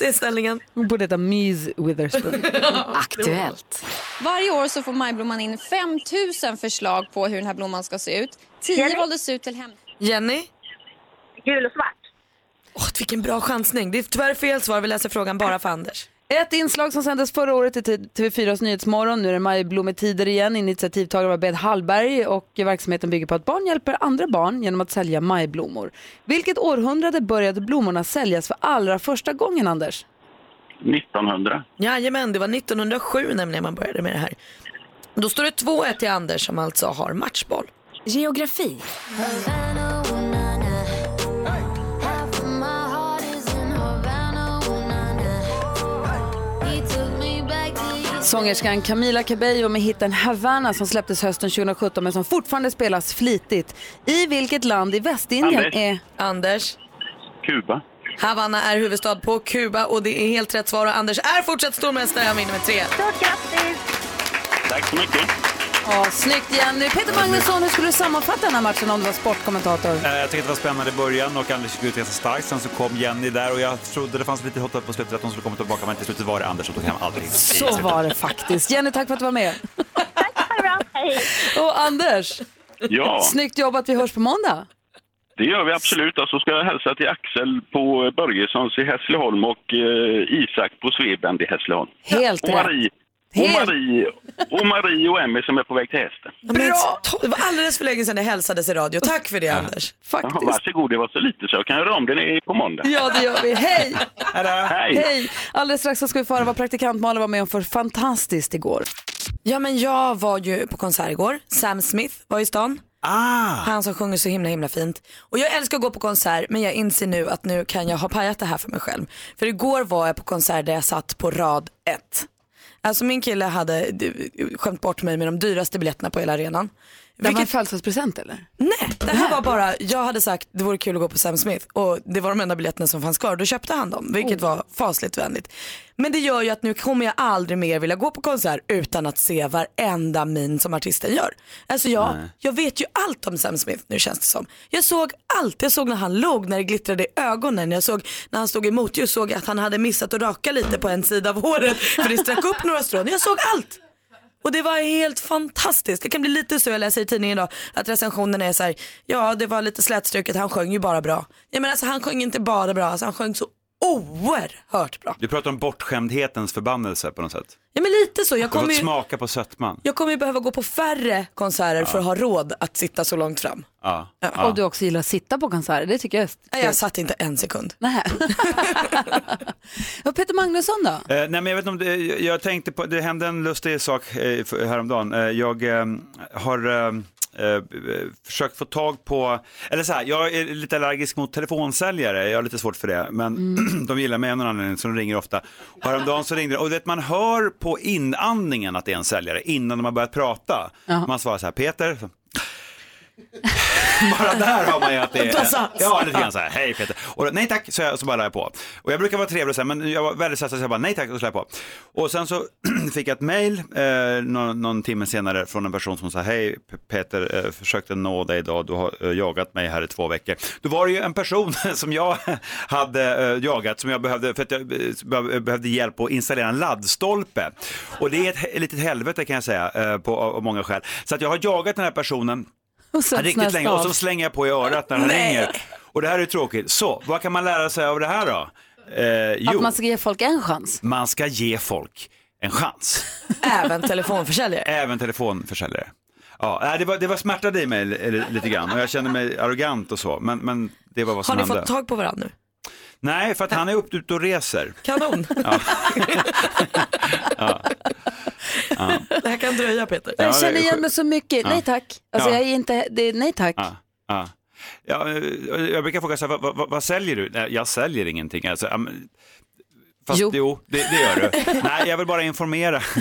S3: är ställningen.
S1: Hon borde heta Mys Witherspoon.
S7: Aktuellt.
S15: Varje år så får Majblomman in 5 000 förslag på hur den här blomman ska se ut. 10 valdes ut till hem...
S3: Jenny?
S6: Gul och svart.
S3: Åh, vilken bra chansning. Det är tyvärr fel svar. Vi läser frågan bara för Anders.
S1: Ett inslag som sändes förra året i TV4s Nyhetsmorgon. Nu är det majblommetider igen. Initiativtagare var Bed Hallberg och verksamheten bygger på att barn hjälper andra barn genom att sälja majblommor. Vilket århundrade började blommorna säljas för allra första gången, Anders?
S11: 1900.
S3: Jajamän, det var 1907 nämligen man började med det här. Då står det 2-1 till Anders som alltså har matchboll.
S7: Geografi.
S1: Sångerskan Camila Cabello med hitten Havana som släpptes hösten 2017 men som fortfarande spelas flitigt. I vilket land i Västindien
S11: Anders.
S1: är...
S3: Anders?
S11: Kuba.
S3: Havanna är huvudstad på Kuba och det är helt rätt svar och Anders är fortsatt stormästare. Han vinner med 3.
S6: Stort grattis!
S11: Tack så mycket.
S1: Ja, snyggt Jenny. Peter Magnusson, hur skulle du sammanfatta den här matchen om du var sportkommentator?
S9: Eh, Jag tycker att det var spännande i början och Anders gick ut ganska starkt. Sen så kom Jenny där och jag trodde det fanns lite hopp på slutet att de skulle komma tillbaka men till slutet var det Anders som tog hem allting.
S1: Så var det faktiskt. Jenny, tack för att du var med.
S6: Ha det bra. Hej!
S1: Och Anders,
S11: Ja,
S1: snyggt jobbat. Vi hörs på måndag.
S11: det gör vi absolut. Och så ska jag hälsa till Axel på Börjessons i Hässleholm och eh, Isak på Svebend i Hässleholm.
S1: Helt
S11: och
S1: rätt.
S11: Marie, och Marie, och Marie och Emmy som är på väg till hästen.
S3: Bra! Det var alldeles för länge sedan det hälsades i radio. Tack för det Anders.
S11: Ja, varsågod, det var så lite så jag kan göra om det är på måndag.
S1: Ja, det gör vi. Hej!
S11: Hej!
S1: Hej! Alldeles strax så ska vi få höra vad praktikant Malin var med om för fantastiskt igår.
S3: Ja men jag var ju på konsert igår. Sam Smith var i stan.
S9: Ah.
S3: Han som sjunger så himla himla fint. Och jag älskar att gå på konsert men jag inser nu att nu kan jag ha pajat det här för mig själv. För igår var jag på konsert där jag satt på rad ett. Alltså min kille hade skämt bort mig med de dyraste biljetterna på hela arenan.
S1: Det var en födelsedagspresent eller?
S3: Nej, det här var bara, jag hade sagt det vore kul att gå på Sam Smith och det var de enda biljetterna som fanns kvar. Då köpte han dem, vilket
S1: Oh.
S3: var fasligt vänligt. Men det gör ju att nu kommer jag aldrig mer vilja gå på konsert utan att se varenda min som artisten gör. Alltså jag,
S13: Nej.
S3: jag vet ju allt om Sam Smith nu känns det som. Jag såg allt, jag såg när han låg, när det glittrade i ögonen, jag såg när han stod emot, jag såg att han hade missat att raka lite på en sida av håret för det stack upp några strån. Jag såg allt. Och det var helt fantastiskt. Det kan bli lite så, jag läser i tidningen idag, att recensionen är så här, ja det var lite slätstruket, han sjöng ju bara bra. Jag menar alltså han sjöng inte bara bra, alltså, han sjöng så oerhört bra.
S9: Du pratar om bortskämdhetens förbannelse på något sätt.
S3: Ja men lite så, jag kommer ju,
S9: smaka på sötman.
S3: jag kommer ju behöva gå på färre konserter för att ha råd att sitta så långt fram.
S9: Ja.
S1: Och du också gillar att sitta på konserter, det tycker jag är
S3: Nej, jag satt inte en sekund.
S1: Nej. och Peter Magnusson då?
S9: Eh, nej men jag vet inte om det, jag- jag tänkte på, det hände en lustig sak eh, för- häromdagen. Eh, jag eh, har eh, eh, försökt få tag på, eller så här, jag är lite allergisk mot telefonsäljare, jag har lite svårt för det, men de gillar mig av någon anledning så de ringer ofta. Och häromdagen så ringde de, och vet, man hör på inandningen att det är en säljare innan de har börjat prata.
S1: Ja.
S9: Man svarar så här, Peter, bara där har man ju att det är, ja lite grann så här, hej Peter, och nej tack, så, jag, så bara la jag på. Och jag brukar vara trevlig så här, men jag var väldigt stressad så jag bara nej tack, och så la jag på. Och sen så fick jag ett mail eh, någon, någon timme senare från en person som sa, hej Peter, eh, försökte nå dig idag, du har eh, jagat mig här i två veckor. Då var det ju en person som jag hade eh, jagat, som jag behövde, för att jag eh, be- behövde hjälp att installera en laddstolpe. Och det är ett, he- litet helvete kan jag säga, eh, på, av många skäl. Så att jag har jagat den här personen
S1: Och sen
S9: riktigt länge
S1: av.
S9: och så slänger jag på i örat när han
S1: Nej.
S9: ringer. Och det här är tråkigt. Så, vad kan man lära sig av det här då? Eh, jo,
S1: Att man ska ge folk en chans.
S9: man ska ge folk en chans.
S3: Även telefonförsäljare.
S9: Även telefonförsäljare. Ja, nej, det, var, det var smärtade i mig li- lite grann och jag kände mig arrogant och så, men, men det var vad
S3: Har
S9: som
S3: ni
S9: hände.
S3: fått tag på varandra nu?
S9: Nej, för att han är upp- ute och reser.
S3: Kanon.
S9: Ja. ja. Ja.
S3: Det här kan dröja Peter.
S9: Ja,
S1: Jag
S9: det
S1: känner
S9: är
S1: igen mig så mycket.
S9: Ja.
S1: Nej tack. Alltså
S9: Ja.
S1: jag är inte, det nej tack.
S9: Ja, ja. Ja, jag brukar fråga så här, vad, vad, vad säljer du? Nej, jag säljer ingenting. Alltså, fast jo, det, det gör du. Nej, jag vill bara informera.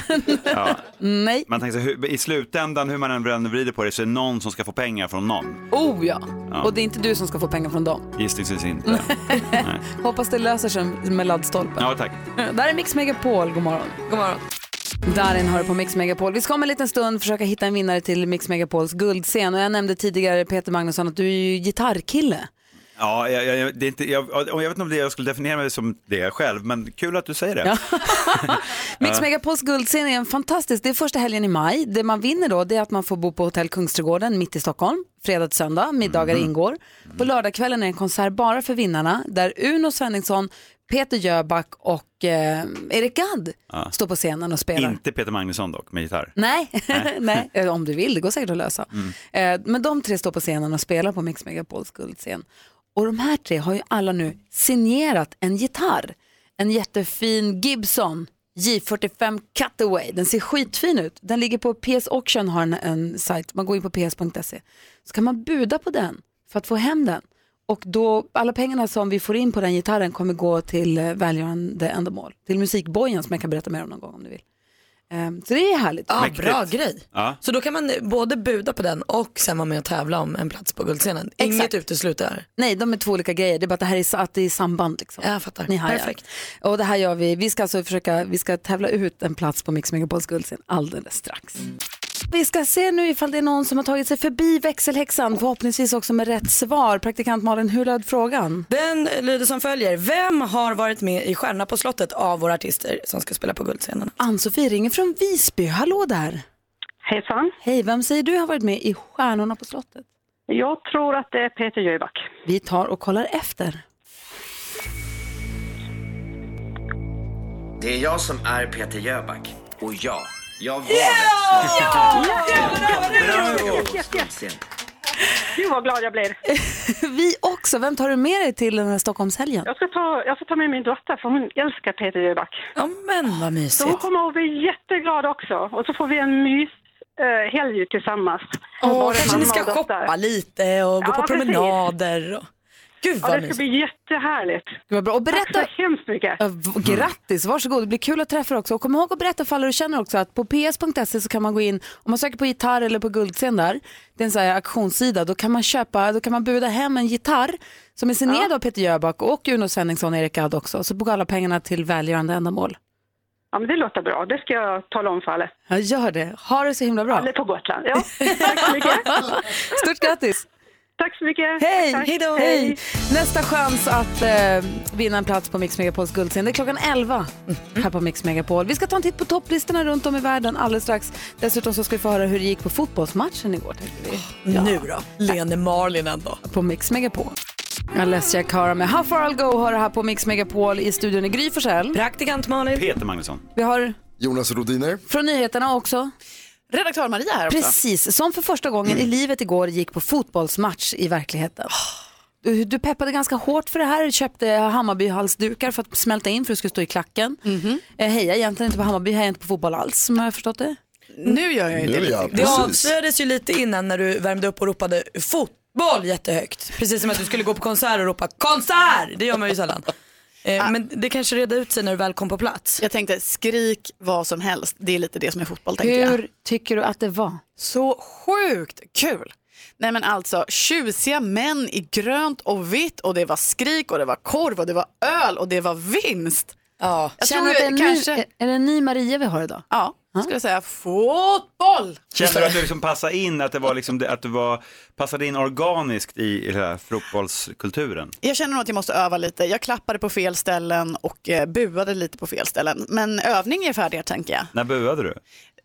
S9: Ja.
S1: Nej.
S9: Man tänker så hur, i slutändan, hur man än vänder vrider på det, så är det någon som ska få pengar från någon.
S1: Oh ja.
S9: Ja.
S1: Och det är inte du som ska få pengar från dem.
S9: Gissningsvis inte. Nej.
S1: Hoppas det löser sig med laddstolpen.
S9: Ja, tack.
S1: Där är Mix Megapol, god morgon.
S3: God morgon.
S1: Darin har du på Mix Megapol. Vi ska om en liten stund försöka hitta en vinnare till Mix Megapols guldscen. Och jag nämnde tidigare Peter Magnusson att du är ju gitarrkille.
S9: Ja, jag, jag, det är inte, jag, jag vet inte om det jag skulle definiera mig som det själv, men kul att du säger det.
S1: Mix. Megapols guldscen är en fantastisk, det är första helgen i maj. Det man vinner då det är att man får bo på hotell Kungsträdgården mitt i Stockholm, fredag till söndag, middagar
S9: Mhm.
S1: ingår. På lördagskvällen är det en konsert bara för vinnarna där Uno Svenningsson, Peter Jöback och eh, Erik Gadd
S9: Ja.
S1: står på scenen och spelar.
S9: Inte Peter Magnusson dock, med gitarr.
S1: Nej,
S9: Nej.
S1: nej. Eh, om du vill, det går säkert att lösa.
S9: Mm.
S1: Eh, men de tre står på scenen och spelar på Mix Megapols guldscen. Och de här tre har ju alla nu signerat en gitarr. En jättefin Gibson J45 Cutaway. Den ser skitfin ut. Den ligger på PS Auction, har en, en sajt. Man går in på ps.se. Så kan man buda på den för att få hem den. Och då, alla pengarna som vi får in på den gitarren kommer gå till eh, välgörande ändamål. Till musikbojen som jag kan berätta mer om någon gång om du vill. Ehm, så det är härligt.
S3: Ja, bra grej.
S9: Ja.
S3: Så då kan man både buda på den och sen vara med och tävla om en plats på guldscenen. Inget
S1: Exakt.
S3: utesluter.
S1: Nej, de är två olika grejer. Det är bara att det här är, att det är samband. Liksom.
S3: Jag fattar.
S1: Ni hajar.
S3: Perfekt.
S1: Och det här gör vi. Vi ska alltså försöka, vi ska tävla ut en plats på Mix Megapols guldscen alldeles strax. Vi ska se nu ifall det är någon som har tagit sig förbi växelhäxan, förhoppningsvis också med rätt svar. Praktikant Malin, hur löd frågan?
S3: Den lyder som följer. Vem har varit med i Stjärna på slottet av våra artister som ska spela på guldscenen?
S1: Ann-Sofie ringer från Visby. Hallå där!
S6: Hejsan.
S1: Hej, vem säger du har varit med i Stjärnorna på slottet?
S6: Jag tror att det är Peter Jöback.
S1: Vi tar och kollar efter.
S16: Det är jag som är Peter Jöback. Och ja, jag var
S6: Ja! yes, yes. Gud vad glad jag blir.
S1: Vi också. Vem tar du med dig till den här Stockholmshelgen?
S6: Jag ska ta, jag ska ta med min dotter för hon älskar Peter Jöback.
S3: Ja men vad
S6: Så hon
S3: mysigt.
S6: kommer att bli jätteglad också. Och så får vi en mys
S13: uh, helg tillsammans.
S3: Åh, kanske ni ska shoppa lite och gå
S13: Ja,
S3: på
S13: precis.
S3: promenader. Och... Gud
S13: Ja,
S3: vad
S13: det ska bli jättehärligt.
S1: Det var bra. Och berätta...
S13: Tack så hemskt mycket.
S1: Ja, v- Grattis, varsågod. Det blir kul att träffa dig också. Och kom ihåg att berätta för alla du känner också att på ps.se så kan man gå in, om man söker på gitarr eller på guldscen där, det är en sån här auktionssida, då kan man köpa, då kan man buda hem en gitarr som är signerad av Peter Jöback och Uno Svenningsson och Erik Gadd också. Så går alla pengarna till välgörande ändamål.
S13: Ja, men det låter bra. Det ska jag tala om för alla.
S1: Ja, gör det. Ha det så himla bra.
S13: Alla på Gotland. Ja, tack så mycket.
S1: Stort grattis.
S13: Tack så mycket.
S1: Hej!
S13: Tack.
S1: Hej! Nästa chans att eh, vinna en plats på Mix Megapols guldscen det är klockan 11 här på Mix Megapol. Vi ska ta en titt på topplistorna runt om i världen alldeles strax. Dessutom så ska vi få höra hur det gick på fotbollsmatchen igår. Tänkte vi.
S3: Nu då? Lene Marlin då?
S1: På Mix Megapol. Alessia Cara med How far I'll go har det här på Mix Megapol i studion i Gry Forssell.
S3: Praktikant Malin.
S9: Peter Magnusson.
S1: Vi har
S5: Jonas Rodiner.
S1: från nyheterna också.
S17: Redaktör Maria här också.
S1: Precis, som för första gången i livet igår gick på fotbollsmatch i verkligheten. Du, du peppade ganska hårt för det här, du köpte Hammarby-halsdukar för att smälta in för att du skulle stå i klacken. Eh, heja egentligen inte på Hammarby, heja inte på fotboll alls som jag har förstått det.
S17: Nu gör jag ju det
S5: ja,
S3: Det avslöjades ju lite innan när du värmde upp och ropade fotboll jättehögt. Precis som att du skulle gå på konsert och ropa konsert. Det gör man ju sällan. Eh, Men det kanske redde ut sig när du väl kom på plats.
S17: Jag tänkte skrik vad som helst. Det är lite det som är fotboll tänkte jag.
S1: Hur tycker du att det var?
S17: Så sjukt kul. Nej men alltså tjusiga män i grönt och vitt och det var skrik och det var korv och det var öl och det var vinst.
S3: Ja.
S17: Jag
S1: Känner
S17: tror
S1: att det är,
S17: kanske,
S1: ny, är det en ny Maria vi har idag?
S17: ja, skulle jag säga fotboll.
S9: Kände du att du liksom passade in, att det var liksom, det- att du var, passade in organiskt i, i den här fotbollskulturen?
S17: Jag känner nog att jag måste öva lite. Jag klappade på fel ställen och eh, buade lite på fel ställen. Men övning är färdig tänker jag.
S9: När buade du?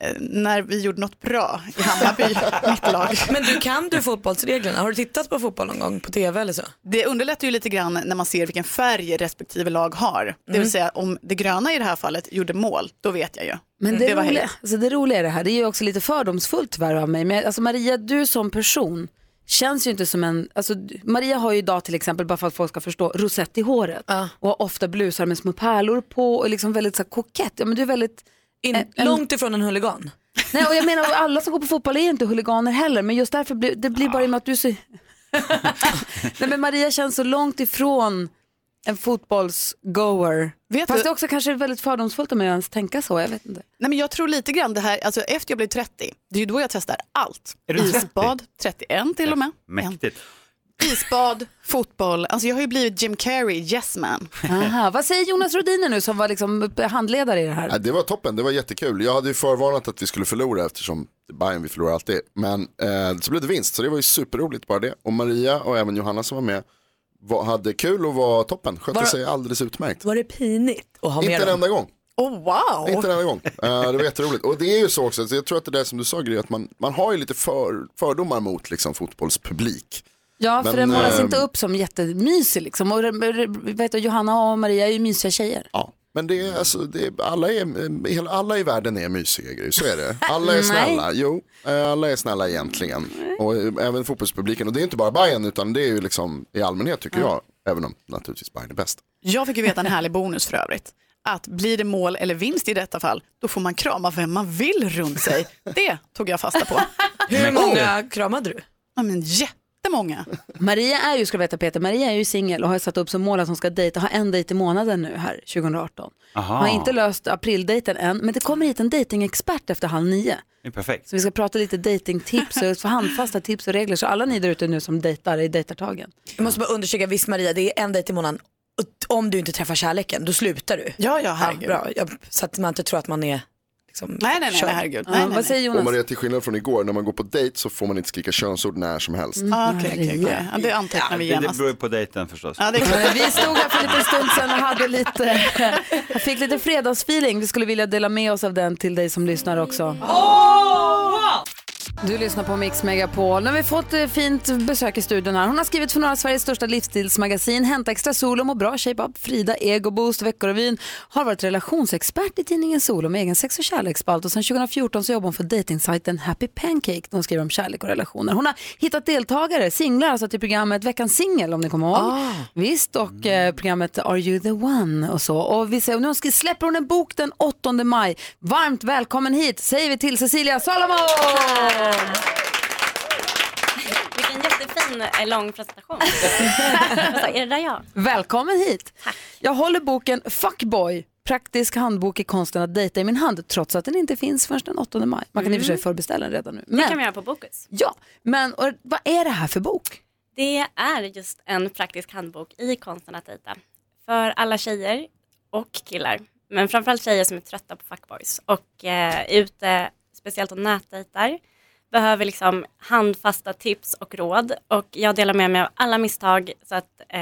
S17: Eh, när vi gjorde något bra i Hammarby, mitt lag.
S3: Men du kan du fotbollsreglerna? Har du tittat på fotboll någon gång på tv eller så?
S17: Det underlättar ju lite grann när man ser vilken färg respektive lag har. Det
S1: Mm.
S17: vill säga om det gröna i det här fallet gjorde mål, då vet jag ju.
S1: Men det,
S17: var
S1: roliga, alltså det roliga är det här, det är ju också lite fördomsfullt tyvärr av mig. Men alltså Maria, du som person känns ju inte som en, alltså Maria har ju idag till exempel, bara för att folk ska förstå, rosett i håret. Och har ofta blusar med små pärlor på och liksom väldigt så här, kokett. Ja, men du är väldigt...
S3: In,
S1: en-
S3: Långt ifrån en huligan.
S1: Nej, och jag menar alla som går på fotboll är inte huliganer heller, men just därför blir det blir bara i och med att du så... Nej men Maria känns så långt ifrån en fotbollsgoer.
S17: Vet
S1: Fast
S17: du-
S1: det är också kanske väldigt fördomsfullt mig att ens tänka så, jag vet inte.
S17: Nej, men jag tror lite grann det här, alltså efter jag blev 30, det är ju då jag testar allt.
S9: Är du 30?
S17: Isbad, 31 till och med.
S9: Mäktigt.
S17: Isbad, fotboll, alltså jag har ju blivit Jim Carrey, yes man.
S1: Aha, vad säger Jonas Rodiner nu som var liksom handledare i det här?
S5: Ja, det var toppen, det var jättekul. Jag hade ju förvarnat att vi skulle förlora eftersom Bayern vi förlorar alltid. Men eh, så blev det vinst, så det var ju superroligt bara det. Och Maria och även Johanna som var med var, hade kul och var toppen. Skötte
S3: Var-
S5: sig alldeles utmärkt.
S3: Var det pinigt att ha
S5: Inte
S3: med
S5: en
S3: dem?
S5: enda gång.
S17: Oh wow!
S5: Inte en enda gång. Eh, det var jätteroligt. Och det är ju så också, så jag tror att det där som du sa Gry, att man, man har ju lite för, fördomar mot liksom, fotbollspublik.
S1: Ja, för
S5: Men,
S1: den målas
S5: eh,
S1: inte upp som jättemysig liksom. Och eh, vet du, Johanna och Maria är ju mysiga tjejer.
S5: Ja. Men det är, alltså, det är, alla, är, hela- alla i världen är mysiga Gry, så är det. Alla är snälla, jo, eh, alla är snälla egentligen. Och eh, även fotbollspubliken, och det är inte bara Bayern utan det är ju liksom i allmänhet tycker jag, även om naturligtvis Bayern är bäst.
S17: Jag fick ju veta en härlig bonus för övrigt. Att blir det mål eller vinst i detta fall, då får man krama vem man vill runt sig. Det tog jag fasta på.
S3: Hur många kramade du?
S17: Ja, men jättemånga.
S1: Maria är ju, ska du veta Peter, Maria är ju singel och har satt upp som mål att hon ska dejta, ha en dejt i månaden nu här 2018.
S9: Aha.
S1: Har inte löst aprildejten än, men det kommer hit en dejtingexpert efter halv nio.
S9: Det är perfekt.
S1: Så vi ska prata lite dejtingtips och handfasta tips och regler. Så alla ni där ute nu som dejtar i dejtartagen.
S3: Jag måste bara undersöka, visst Maria, det är en dejt i månaden. Om du inte träffar kärleken, då slutar du.
S17: Ja, ja, herregud.
S3: bra. Jag, så att man inte tror att man är liksom,
S17: Nej, nej, nej, nej herregud.
S1: Ja,
S17: Nej, nej,
S1: vad säger
S17: nej.
S5: Och? Maria, till skillnad från igår, när man går på dejt så får man inte skrika könsord när som helst.
S17: Ah, Okej, okej, okej. Ja, det antecknar vi
S9: Det, det
S17: genast.
S9: beror på dejten förstås.
S17: Ja,
S1: Vi stod här för en liten stund sedan och hade lite, jag fick lite fredagsfeeling. Vi skulle vilja dela med oss av den till dig som lyssnar också. Du lyssnar på Mix Megapol. Nu har vi fått eh, fint besök i studion här. Hon har skrivit för några av Sveriges största livsstilsmagasin, Hämta Extra Solo, Må bra, Shape Up, Frida, Ego Boost, Veckorevyn. Har varit relationsexpert i tidningen Solo med egen sex och kärleksspalt och sedan 2014 så jobbar hon för dejtingsajten Happy Pancake. där Hon skriver om kärlek och relationer. Hon har hittat deltagare, singlar, alltså till programmet Veckans singel om ni kommer ihåg.
S3: Ah.
S1: Visst, och eh, programmet Are You The One och så. Och vi ser, nu släpper hon en bok den 8 maj. Varmt välkommen hit säger vi till Cecilia Salomon!
S18: Vilken jättefin eh, lång presentation. Sa- är det där jag?
S1: Välkommen hit! Jag håller boken Fuckboy, praktisk handbok i konsten att dejta i min hand trots att den inte finns förrän den 8 maj. Man kan i och för sig
S18: Mm.
S1: förbeställa den redan nu.
S18: Det kan vi göra på Bokus.
S1: Ja, men och, vad är det här för bok?
S18: Det är just en praktisk handbok i konsten att dejta. För alla tjejer och killar. Men framförallt tjejer som är trötta på fuckboys och eh, ute, speciellt och nätdejtar. Behöver liksom handfasta tips och råd. Och jag delar med mig av alla misstag så att eh,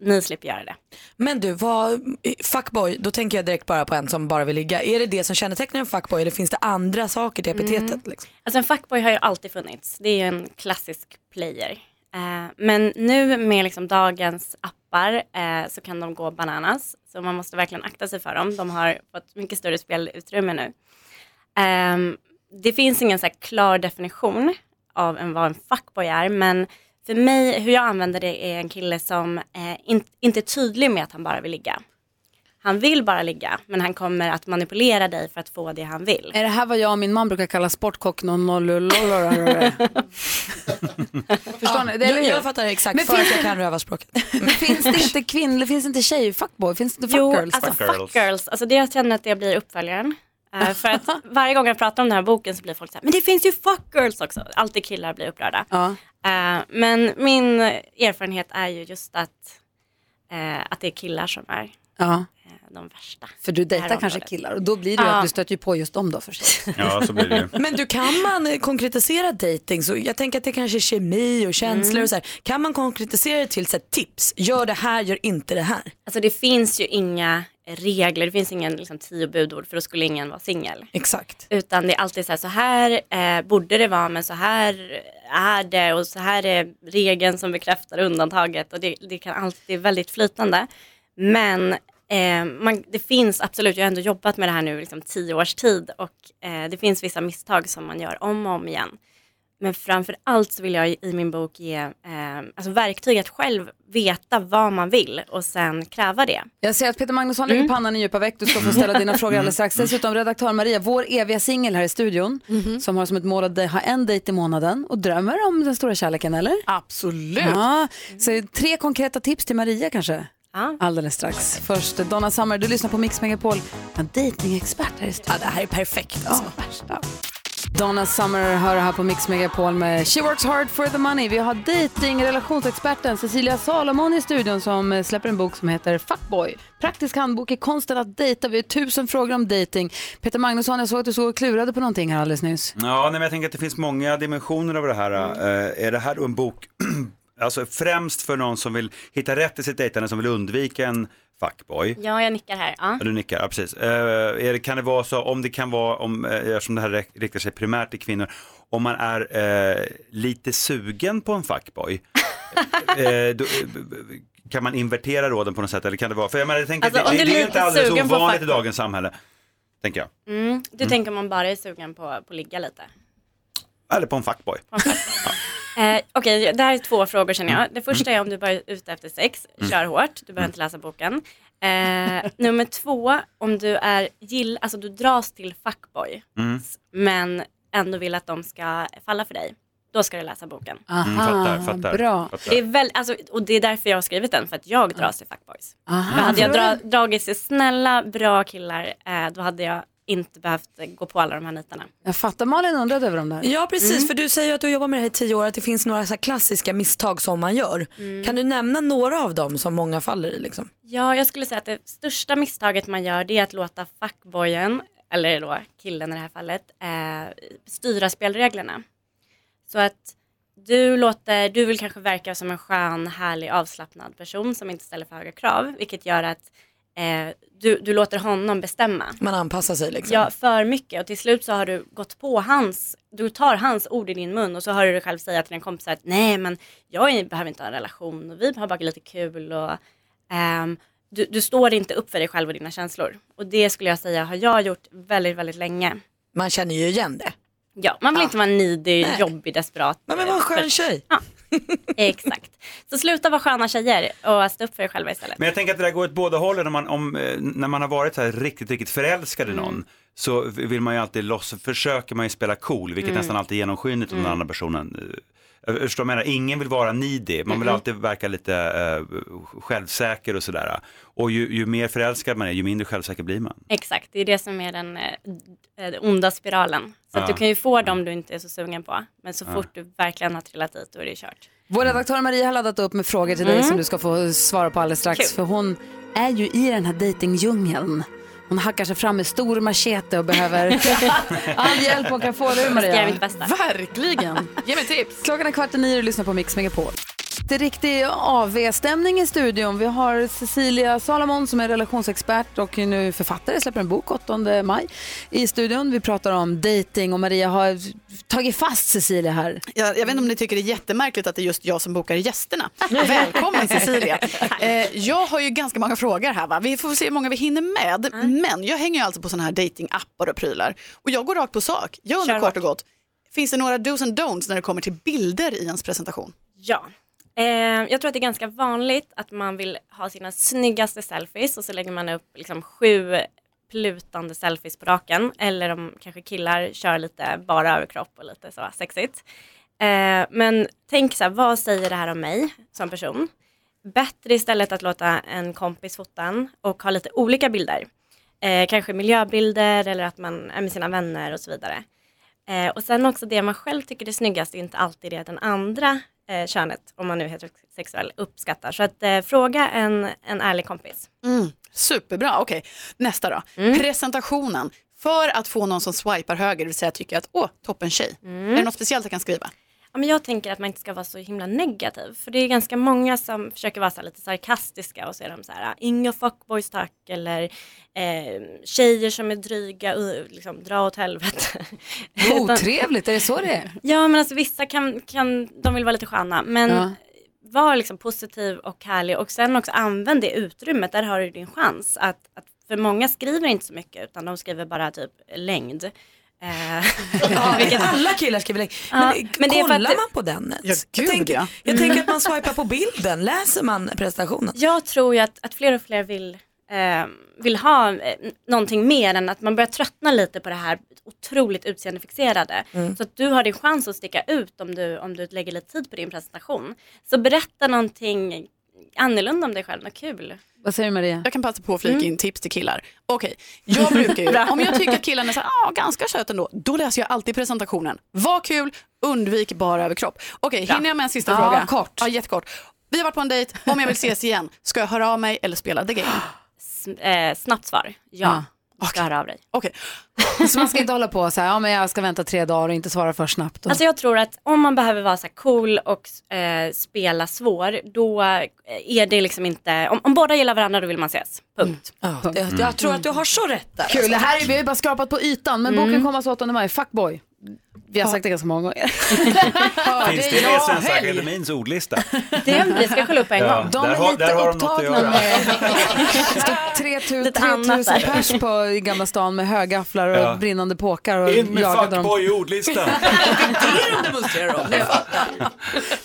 S18: ni slipper göra det.
S3: Men du, vad, fuckboy, då tänker jag direkt bara på en som bara vill ligga. Är det det som kännetecknar en fuckboy eller finns det andra saker till epitetet?
S18: Mm.
S3: Liksom?
S18: Alltså en fuckboy har ju alltid funnits. Det är ju en klassisk player. Eh, men nu med liksom dagens appar eh, så kan de gå bananas. Så man måste verkligen akta sig för dem. De har fått mycket större spelutrymme nu. Det finns ingen så här klar definition av en, vad en fuckboy är. Men för mig, hur jag använder det är en kille som eh, in, inte är tydlig med att han bara vill ligga. Han vill bara ligga, men han kommer att manipulera dig för att få det han vill.
S1: Är det här vad jag och min man brukar kalla sportkock 00 Förstår ni? Det, är
S3: jag, jag fattar exakt
S1: Men
S3: för
S1: finns
S3: att jag kan rövarspråket.
S1: finns det inte kvinnor, finns det inte tjejer fuckboy, finns det inte
S18: Jo,
S1: fuckgirls?
S18: fuck girls, alltså det jag känner att det blir uppföljaren. Eh, för att varje gång jag pratar om den här boken så blir folk så här, men det finns ju fuck girls också. Alltid killar blir upprörda.
S1: Ja.
S18: Eh, men min erfarenhet är ju just att, eh, att det är killar som är
S1: Ja.
S18: de värsta.
S1: För du dejtar kanske
S18: området.
S1: killar och då blir det ju
S18: Ja.
S1: att du stöter ju på just dem då först.
S9: Ja, så blir det ju.
S3: Men du, kan man konkretisera dating? Så jag tänker att det kanske är kemi och känslor
S18: Mm.
S3: och så här. Kan man konkretisera det till så här, tips? Gör det här, gör inte det här.
S18: Alltså det finns ju inga regler, det finns ingen liksom, tio budord för då skulle ingen vara singel.
S3: Exakt.
S18: Utan det är alltid så här, så här eh, borde det vara men så här är det och så här är regeln som bekräftar undantaget och det, det kan alltid, väldigt flytande. Men eh, man, det finns absolut, jag har ändå jobbat med det här nu liksom tio års tid och eh, det finns vissa misstag som man gör om och om igen. Men framför allt så vill jag i min bok ge eh, alltså verktyg att själv veta vad man vill och sen kräva det.
S1: Jag ser att Peter Magnusson lägger
S18: Mm.
S1: pannan i djupa veck. Du ska få ställa dina frågor alldeles strax. Dessutom redaktör Maria, vår eviga singel här i studion, som har som ett mål att ha en dejt i månaden och drömmer om den stora kärleken, eller?
S17: Absolut.
S1: Ja, så tre konkreta tips till Maria kanske?
S18: Ja.
S1: Alldeles strax. Först Donna Summer, du lyssnar på Mix Megapol. En dejtingexpert här i studion.
S3: Ja, det här är perfekt.
S1: Alltså. värsta. Donna Summer hör här på Mix Megapol med She Works Hard for the Money. Vi har dating relationsexperten Cecilia Salomon i studion som eh, släpper en bok som heter Fuckboy. Praktisk handbok i konsten att dejta. Vi har tusen frågor om dating. Peter Magnusson, jag såg att du såg och klurade på någonting här alldeles nyss.
S9: Ja, nej, men jag tänker att det finns många dimensioner av det här. Eh, är det här en bok, alltså främst för någon som vill hitta rätt i sitt dejtande, som vill undvika en fuckboy?
S18: Ja, jag nickar här. Ja.
S9: Ja, du nickar, ja, precis. Eh, är det, kan det vara så, om det kan vara, om, eh, eftersom det här riktar sig primärt till kvinnor, om man är eh, lite sugen på en fuckboy, eh, då, eh, b- b- kan man invertera råden på något sätt? Eller kan det vara, för jag, menar, jag tänker,
S18: Alltså, om
S9: det,
S18: du
S9: det är
S18: är
S9: ju inte
S18: lite
S9: alldeles
S18: sugen på
S9: ovanligt i
S18: fuckboy.
S9: dagens samhälle, tänker jag.
S18: Mm. Du
S9: Mm.
S18: tänker om man bara är sugen på, på att ligga lite?
S9: Eller på en fuckboy.
S18: Eh, Okej, det här är två frågor känner jag. Det första är om du bara är ute efter sex,
S9: Mm.
S18: kör hårt, du behöver inte läsa boken. Eh, nummer två, om du är gill, alltså du dras till fuckboy,
S9: Mm.
S18: men ändå vill att de ska falla för dig. Då ska du läsa boken.
S1: Aha, Mm, fattar, fattar, bra. fattar.
S18: Det är väl, alltså, och det är därför jag har skrivit den, för att jag dras till fuckboys.
S1: Aha.
S18: För hade jag dra, dragit till snälla, bra killar, eh, då hade jag inte behövt gå på alla de här nitarna.
S1: Jag fattar, Malin undrade över dem där.
S3: Ja precis,
S18: Mm.
S3: för du säger att du jobbar med det här i tio år, att det finns några så här klassiska misstag som man gör.
S18: Mm.
S3: Kan du nämna några av dem som många faller i? Liksom?
S18: Ja, jag skulle säga att det största misstaget man gör det är att låta fuckboyen, eller då killen i det här fallet, eh, styra spelreglerna. Så att du, låter, du vill kanske verka som en skön, härlig, avslappnad person som inte ställer för höga krav, vilket gör att eh, du, du låter honom bestämma.
S3: Man anpassar sig liksom.
S18: Ja, för mycket och till slut så har du gått på hans, du tar hans ord i din mun och så hör du dig själv säga till en kompis att nej men jag behöver inte ha en relation och vi har bara lite kul och ehm, du, du står inte upp för dig själv och dina känslor. Och det skulle jag säga har jag gjort väldigt, väldigt länge.
S3: Man känner ju igen det.
S18: Ja, man vill inte vara needy,
S3: Nej.
S18: jobbig, desperat.
S3: Man vill vara en skön tjej.
S18: Ja, exakt. Så sluta vara sköna tjejer och stå upp för er själva istället.
S9: Men jag tänker att det där går åt båda hållen. När man, om, eh, när man har varit så här riktigt, riktigt förälskad i någon så vill man ju alltid loss, försöker man ju spela cool, vilket
S18: Mm.
S9: nästan alltid är genomskinligt om den
S18: Mm.
S9: andra personen. Eh, Jag förstår vad jag menar, ingen vill vara needy, man vill alltid verka lite eh, självsäker och sådär. Och ju, ju mer förälskad man är, ju mindre självsäker blir man.
S18: Exakt, det är det som är den eh, eh, onda spiralen. Så att
S9: Ja.
S18: du kan ju få dem du inte är så sugen på. Men så
S9: Ja.
S18: fort du verkligen har trillat dit, då är det kört.
S1: Vår redaktör Maria har laddat upp med frågor till dig
S18: Mm.
S1: som du ska få svara på alldeles strax.
S18: Kul.
S1: För hon är ju i den här dejtingdjungeln. Hon hackar sig fram med stor machete och behöver all hjälp hon kan få. Eller hur Maria?
S18: göra mitt bästa.
S17: Verkligen. Ge mig tips.
S1: Klockan är kvart i nio och lyssnar på Mix Megapol. Det är riktig AV-stämning i studion. Vi har Cecilia Salomon som är relationsexpert och nu författare, släpper en bok 8 maj i studion. Vi pratar om dating och Maria har tagit fast Cecilia här.
S17: Jag, jag vet inte om ni tycker det är jättemärkligt att det är just jag som bokar gästerna. Välkommen Cecilia. Eh, jag har ju ganska många frågor här va. Vi får se hur många vi hinner med. Men jag hänger ju alltså på sådana här datingappar och prylar. Och jag går rakt på sak. Jag undrar kort och gott. Finns det några dos and don'ts när det kommer till bilder i ens presentation?
S18: Ja. Eh, jag tror att det är ganska vanligt att man vill ha sina snyggaste selfies och så lägger man upp liksom sju plutande selfies på raken. Eller om kanske killar kör lite bara överkropp och lite så sexigt. Eh, men tänk så här, vad säger det här om mig som person? Bättre istället att låta en kompis fota en och ha lite olika bilder. Eh, kanske miljöbilder eller att man är med sina vänner och så vidare. Eh, och sen också det man själv tycker är snyggast är inte alltid det den andra eh, könet, om man nu är heterosexuell, uppskattar. Så att eh, fråga en, en ärlig kompis.
S17: Mm, superbra, okej. Nästa då. Presentationen. För att få någon som swipar höger, det vill säga tycker att åh, toppen tjej. Är det något speciellt jag kan skriva?
S18: Ja, men jag tänker att man inte ska vara så himla negativ. För det är ganska många som försöker vara så lite sarkastiska och så är de så här, inga fuckboys tack eller eh, tjejer som är dryga, liksom, dra åt helvete.
S1: Otrevligt, är det så det är?
S18: Ja men alltså vissa kan, kan de vill vara lite sköna men
S1: Ja.
S18: var liksom positiv och härlig och sen också använd det utrymmet, där har du din chans. Att, att, för många skriver inte så mycket utan de skriver bara typ längd. Eh,
S3: Ja, alla killar skriver längd.
S18: Ja,
S3: Men,
S18: men
S3: kollar
S18: att-
S3: man på den?
S17: Ja,
S3: jag tänker,
S17: ja.
S3: jag tänker att man swipar på bilden. Läser man presentationen?
S18: Jag tror ju att, att fler och fler vill, eh, vill ha eh, någonting mer än att man börjar tröttna lite på det här otroligt utseendefixerade.
S3: Mm.
S18: Så att du har din chans att sticka ut om du, om du lägger lite tid på din presentation. Så berätta någonting annorlunda om dig själv, något kul.
S1: Vad säger Maria?
S17: Jag kan passa på att flika in tips till killar. Okej, jag brukar ju, om jag tycker att killen är så här, ah, ganska söt ändå, då läser jag alltid presentationen. Var kul, undvik bara överkropp. Okej,
S18: Bra.
S17: hinner jag med en sista
S1: Ja,
S17: fråga?
S1: kort.
S17: Ja, jättekort. Vi har varit på en dejt, om jag vill ses igen, ska jag höra av mig eller spela the game?
S18: S- eh, snabbt svar, ja. Du ska höra av dig.
S17: Okej.
S1: Så man ska inte hålla på så här, ja men jag ska vänta tre dagar och inte svara för snabbt. Och...
S18: Alltså jag tror att om man behöver vara så här cool och eh, spela svår, då eh, är det liksom inte, om, om båda gillar varandra då vill man ses. Punkt.
S3: Ja, det, Jag tror att du har så rätt där.
S1: Kul, det här är, vi har bara skrapat på ytan, men boken kommer alltså 8 maj, Fuckboy. Vi har sagt det ganska många gånger.
S9: Finns det med i Svenska Akademins ordlista?
S18: Det, vi ska kolla upp en
S9: Ja,
S18: gång.
S1: De
S9: där
S1: är
S9: har-
S1: lite
S9: där har
S1: upptagna
S9: göra.
S1: med... Det står 3000
S18: Lite annat
S1: 3000
S18: där.
S1: pers på, i Gamla stan med högafflar och
S9: Ja.
S1: brinnande påkar och
S9: In med fuckboy i ordlistan.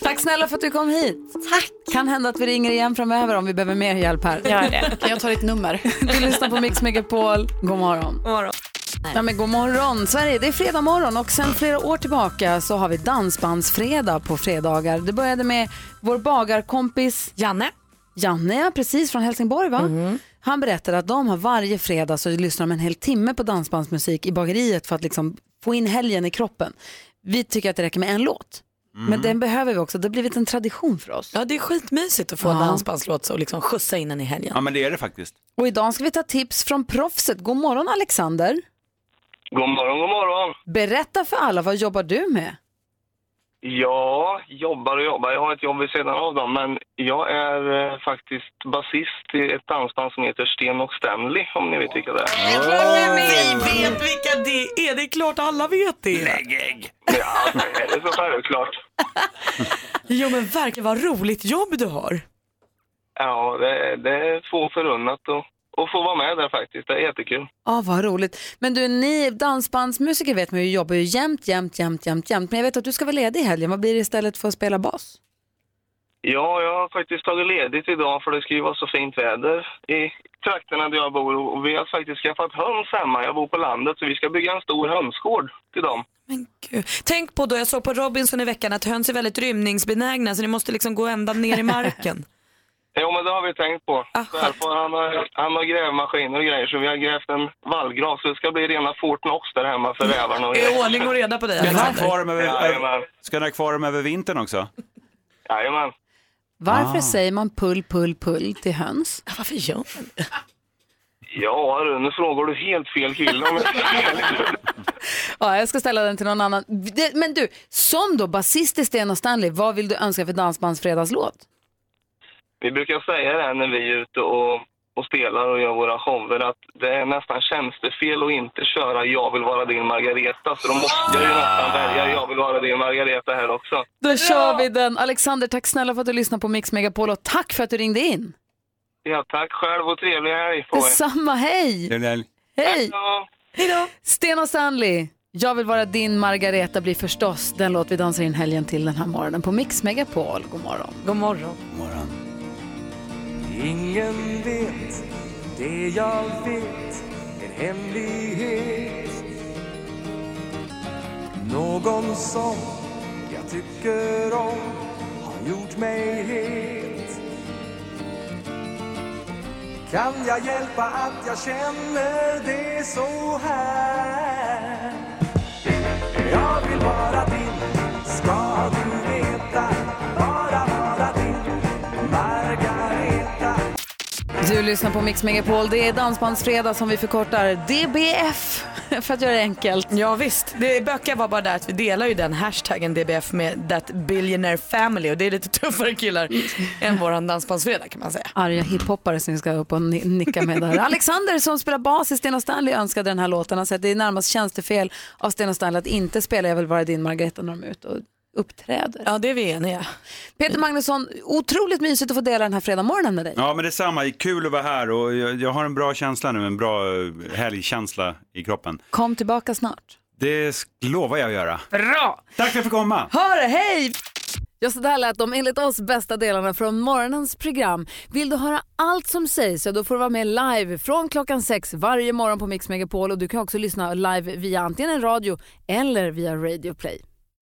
S1: Tack snälla för att du kom hit.
S18: Tack.
S1: Kan hända att vi ringer igen framöver om vi behöver mer hjälp här.
S18: Gör det.
S17: Kan jag ta ditt nummer?
S1: Du lyssnar på Mix Megapol. God morgon.
S3: God morgon.
S1: Ja, men god morgon, Sverige. Det är fredag morgon och sen flera år tillbaka så har vi dansbandsfredag på fredagar. Det började med vår bagarkompis
S3: Janne.
S1: Janne, ja, precis från Helsingborg va?
S3: Mm.
S1: Han berättade att de har varje fredag så lyssnar de en hel timme på dansbandsmusik i bageriet för att liksom få in helgen i kroppen. Vi tycker att det räcker med en låt. Men den behöver vi också, det har blivit en tradition för oss.
S3: Ja, det är skitmysigt att få en
S1: Ja.
S3: dansbandslåt och liksom skjutsa in den i helgen.
S9: Ja men det är det faktiskt.
S1: Och idag ska vi ta tips från proffset. God morgon Alexander.
S10: God morgon, god morgon.
S1: Berätta för alla, vad jobbar du med?
S10: Ja, jobbar och jobbar. Jag har ett jobb vid sidan av dem, men
S19: Jag är eh, faktiskt basist i ett dansband som heter Sten och Stanley, om ni vet vilka det är.
S3: Vi vet vilka det är, det är klart alla vet det.
S9: Lägg
S19: Ja, det är så självklart.
S3: Jo men verkligen vad roligt jobb du har.
S19: Ja, det, det är få förunnat att, att få vara med där faktiskt. Det är jättekul.
S1: Ja, vad roligt. Men du, ni dansbandsmusiker vet man ju jobbar ju jämt, jämt, jämt, jämt, jämt. Men jag vet att du ska vara ledig i helgen. Vad blir det istället för att spela bas?
S19: Ja, jag har faktiskt tagit ledigt idag för det ska ju vara så fint väder i trakterna där jag bor. Och vi har faktiskt skaffat höns hemma. Jag bor på landet så vi ska bygga en stor hönsgård till dem.
S3: Gud. Tänk på då, jag såg på Robinson i veckan att höns är väldigt rymningsbenägna så ni måste liksom gå ända ner i marken.
S19: Jo, men det har vi tänkt på. Därför han, har, han har grävmaskiner och grejer så vi har grävt en vallgrav så det ska bli rena Fort Knox där hemma för rävarna. och
S3: Det
S19: grejer.
S3: är ordning och reda på dig
S9: Ska ni ha
S3: Alexander.
S9: kvar dem över,
S19: Jajamän.
S9: ska ni ha kvar dem över vintern också?
S19: Jajamän.
S1: Varför
S9: Ah.
S1: säger man pull, pull, pull till höns?
S3: Varför gör man det?
S19: Ja, du, nu frågar du helt fel kille. om jag-
S1: Ja, jag ska ställa den till någon annan. Det- Men du, som då basist i Sten och Stanley, vad vill du önska för dansbandsfredagslåt?
S19: Vi brukar säga det här när vi är ute och, och spelar och gör våra shower att det är nästan tjänstefel att inte köra Jag vill vara din Margareta. Så då måste jag ju nästan välja Jag vill vara din Margareta här också.
S1: Då kör vi den. Alexander, tack snälla för att du lyssnade på Mix Megapol och tack för att du ringde in.
S19: Ja, tack själv och trevlig helg på er.
S1: Detsamma, hej! Hej!
S19: Hej
S1: Sten och Stanley, jag vill vara din Margareta blir förstås den låt vi dansar in helgen till den här morgonen på Mix Megapol. God morgon.
S3: God morgon.
S4: Ingen vet det jag vet, en hemlighet. Någon som jag tycker om har gjort mig het. Kan jag hjälpa att jag känner det så här? Du
S1: lyssnar på Mix Megapol. Det är Dansbandsfredag som vi förkortar DBF för att göra det enkelt.
S3: Ja visst, det bökiga var bara där att vi delar ju den hashtaggen DBF med That Billionaire Family och det är lite tuffare killar än våran dansbandsfredag kan man säga.
S1: Arga hiphoppare som vi ska upp och ni- nicka med där. Alexander som spelar bas i Sten Stanley önskade den här låten. Han säger att det är närmast tjänstefel av Sten Stanley att inte spela Jag vill vara din Margareta när de är ute och uppträder.
S3: Ja, det är vi eniga.
S1: Peter Magnusson, otroligt mysigt att få dela den här fredagsmorgonen med dig.
S9: Ja, men detsamma. Kul att vara här och jag, jag har en bra känsla nu, en bra eh, helgkänsla i kroppen.
S1: Kom tillbaka snart.
S9: Det lovar jag att göra.
S1: Bra!
S9: Tack för att jag fick komma.
S1: Hör hej! Ja, så där lät de enligt oss bästa delarna från morgonens program. Vill du höra allt som sägs så då får du vara med live från klockan sex varje morgon på Mix Megapol och du kan också lyssna live via antingen en radio eller via Radio Play.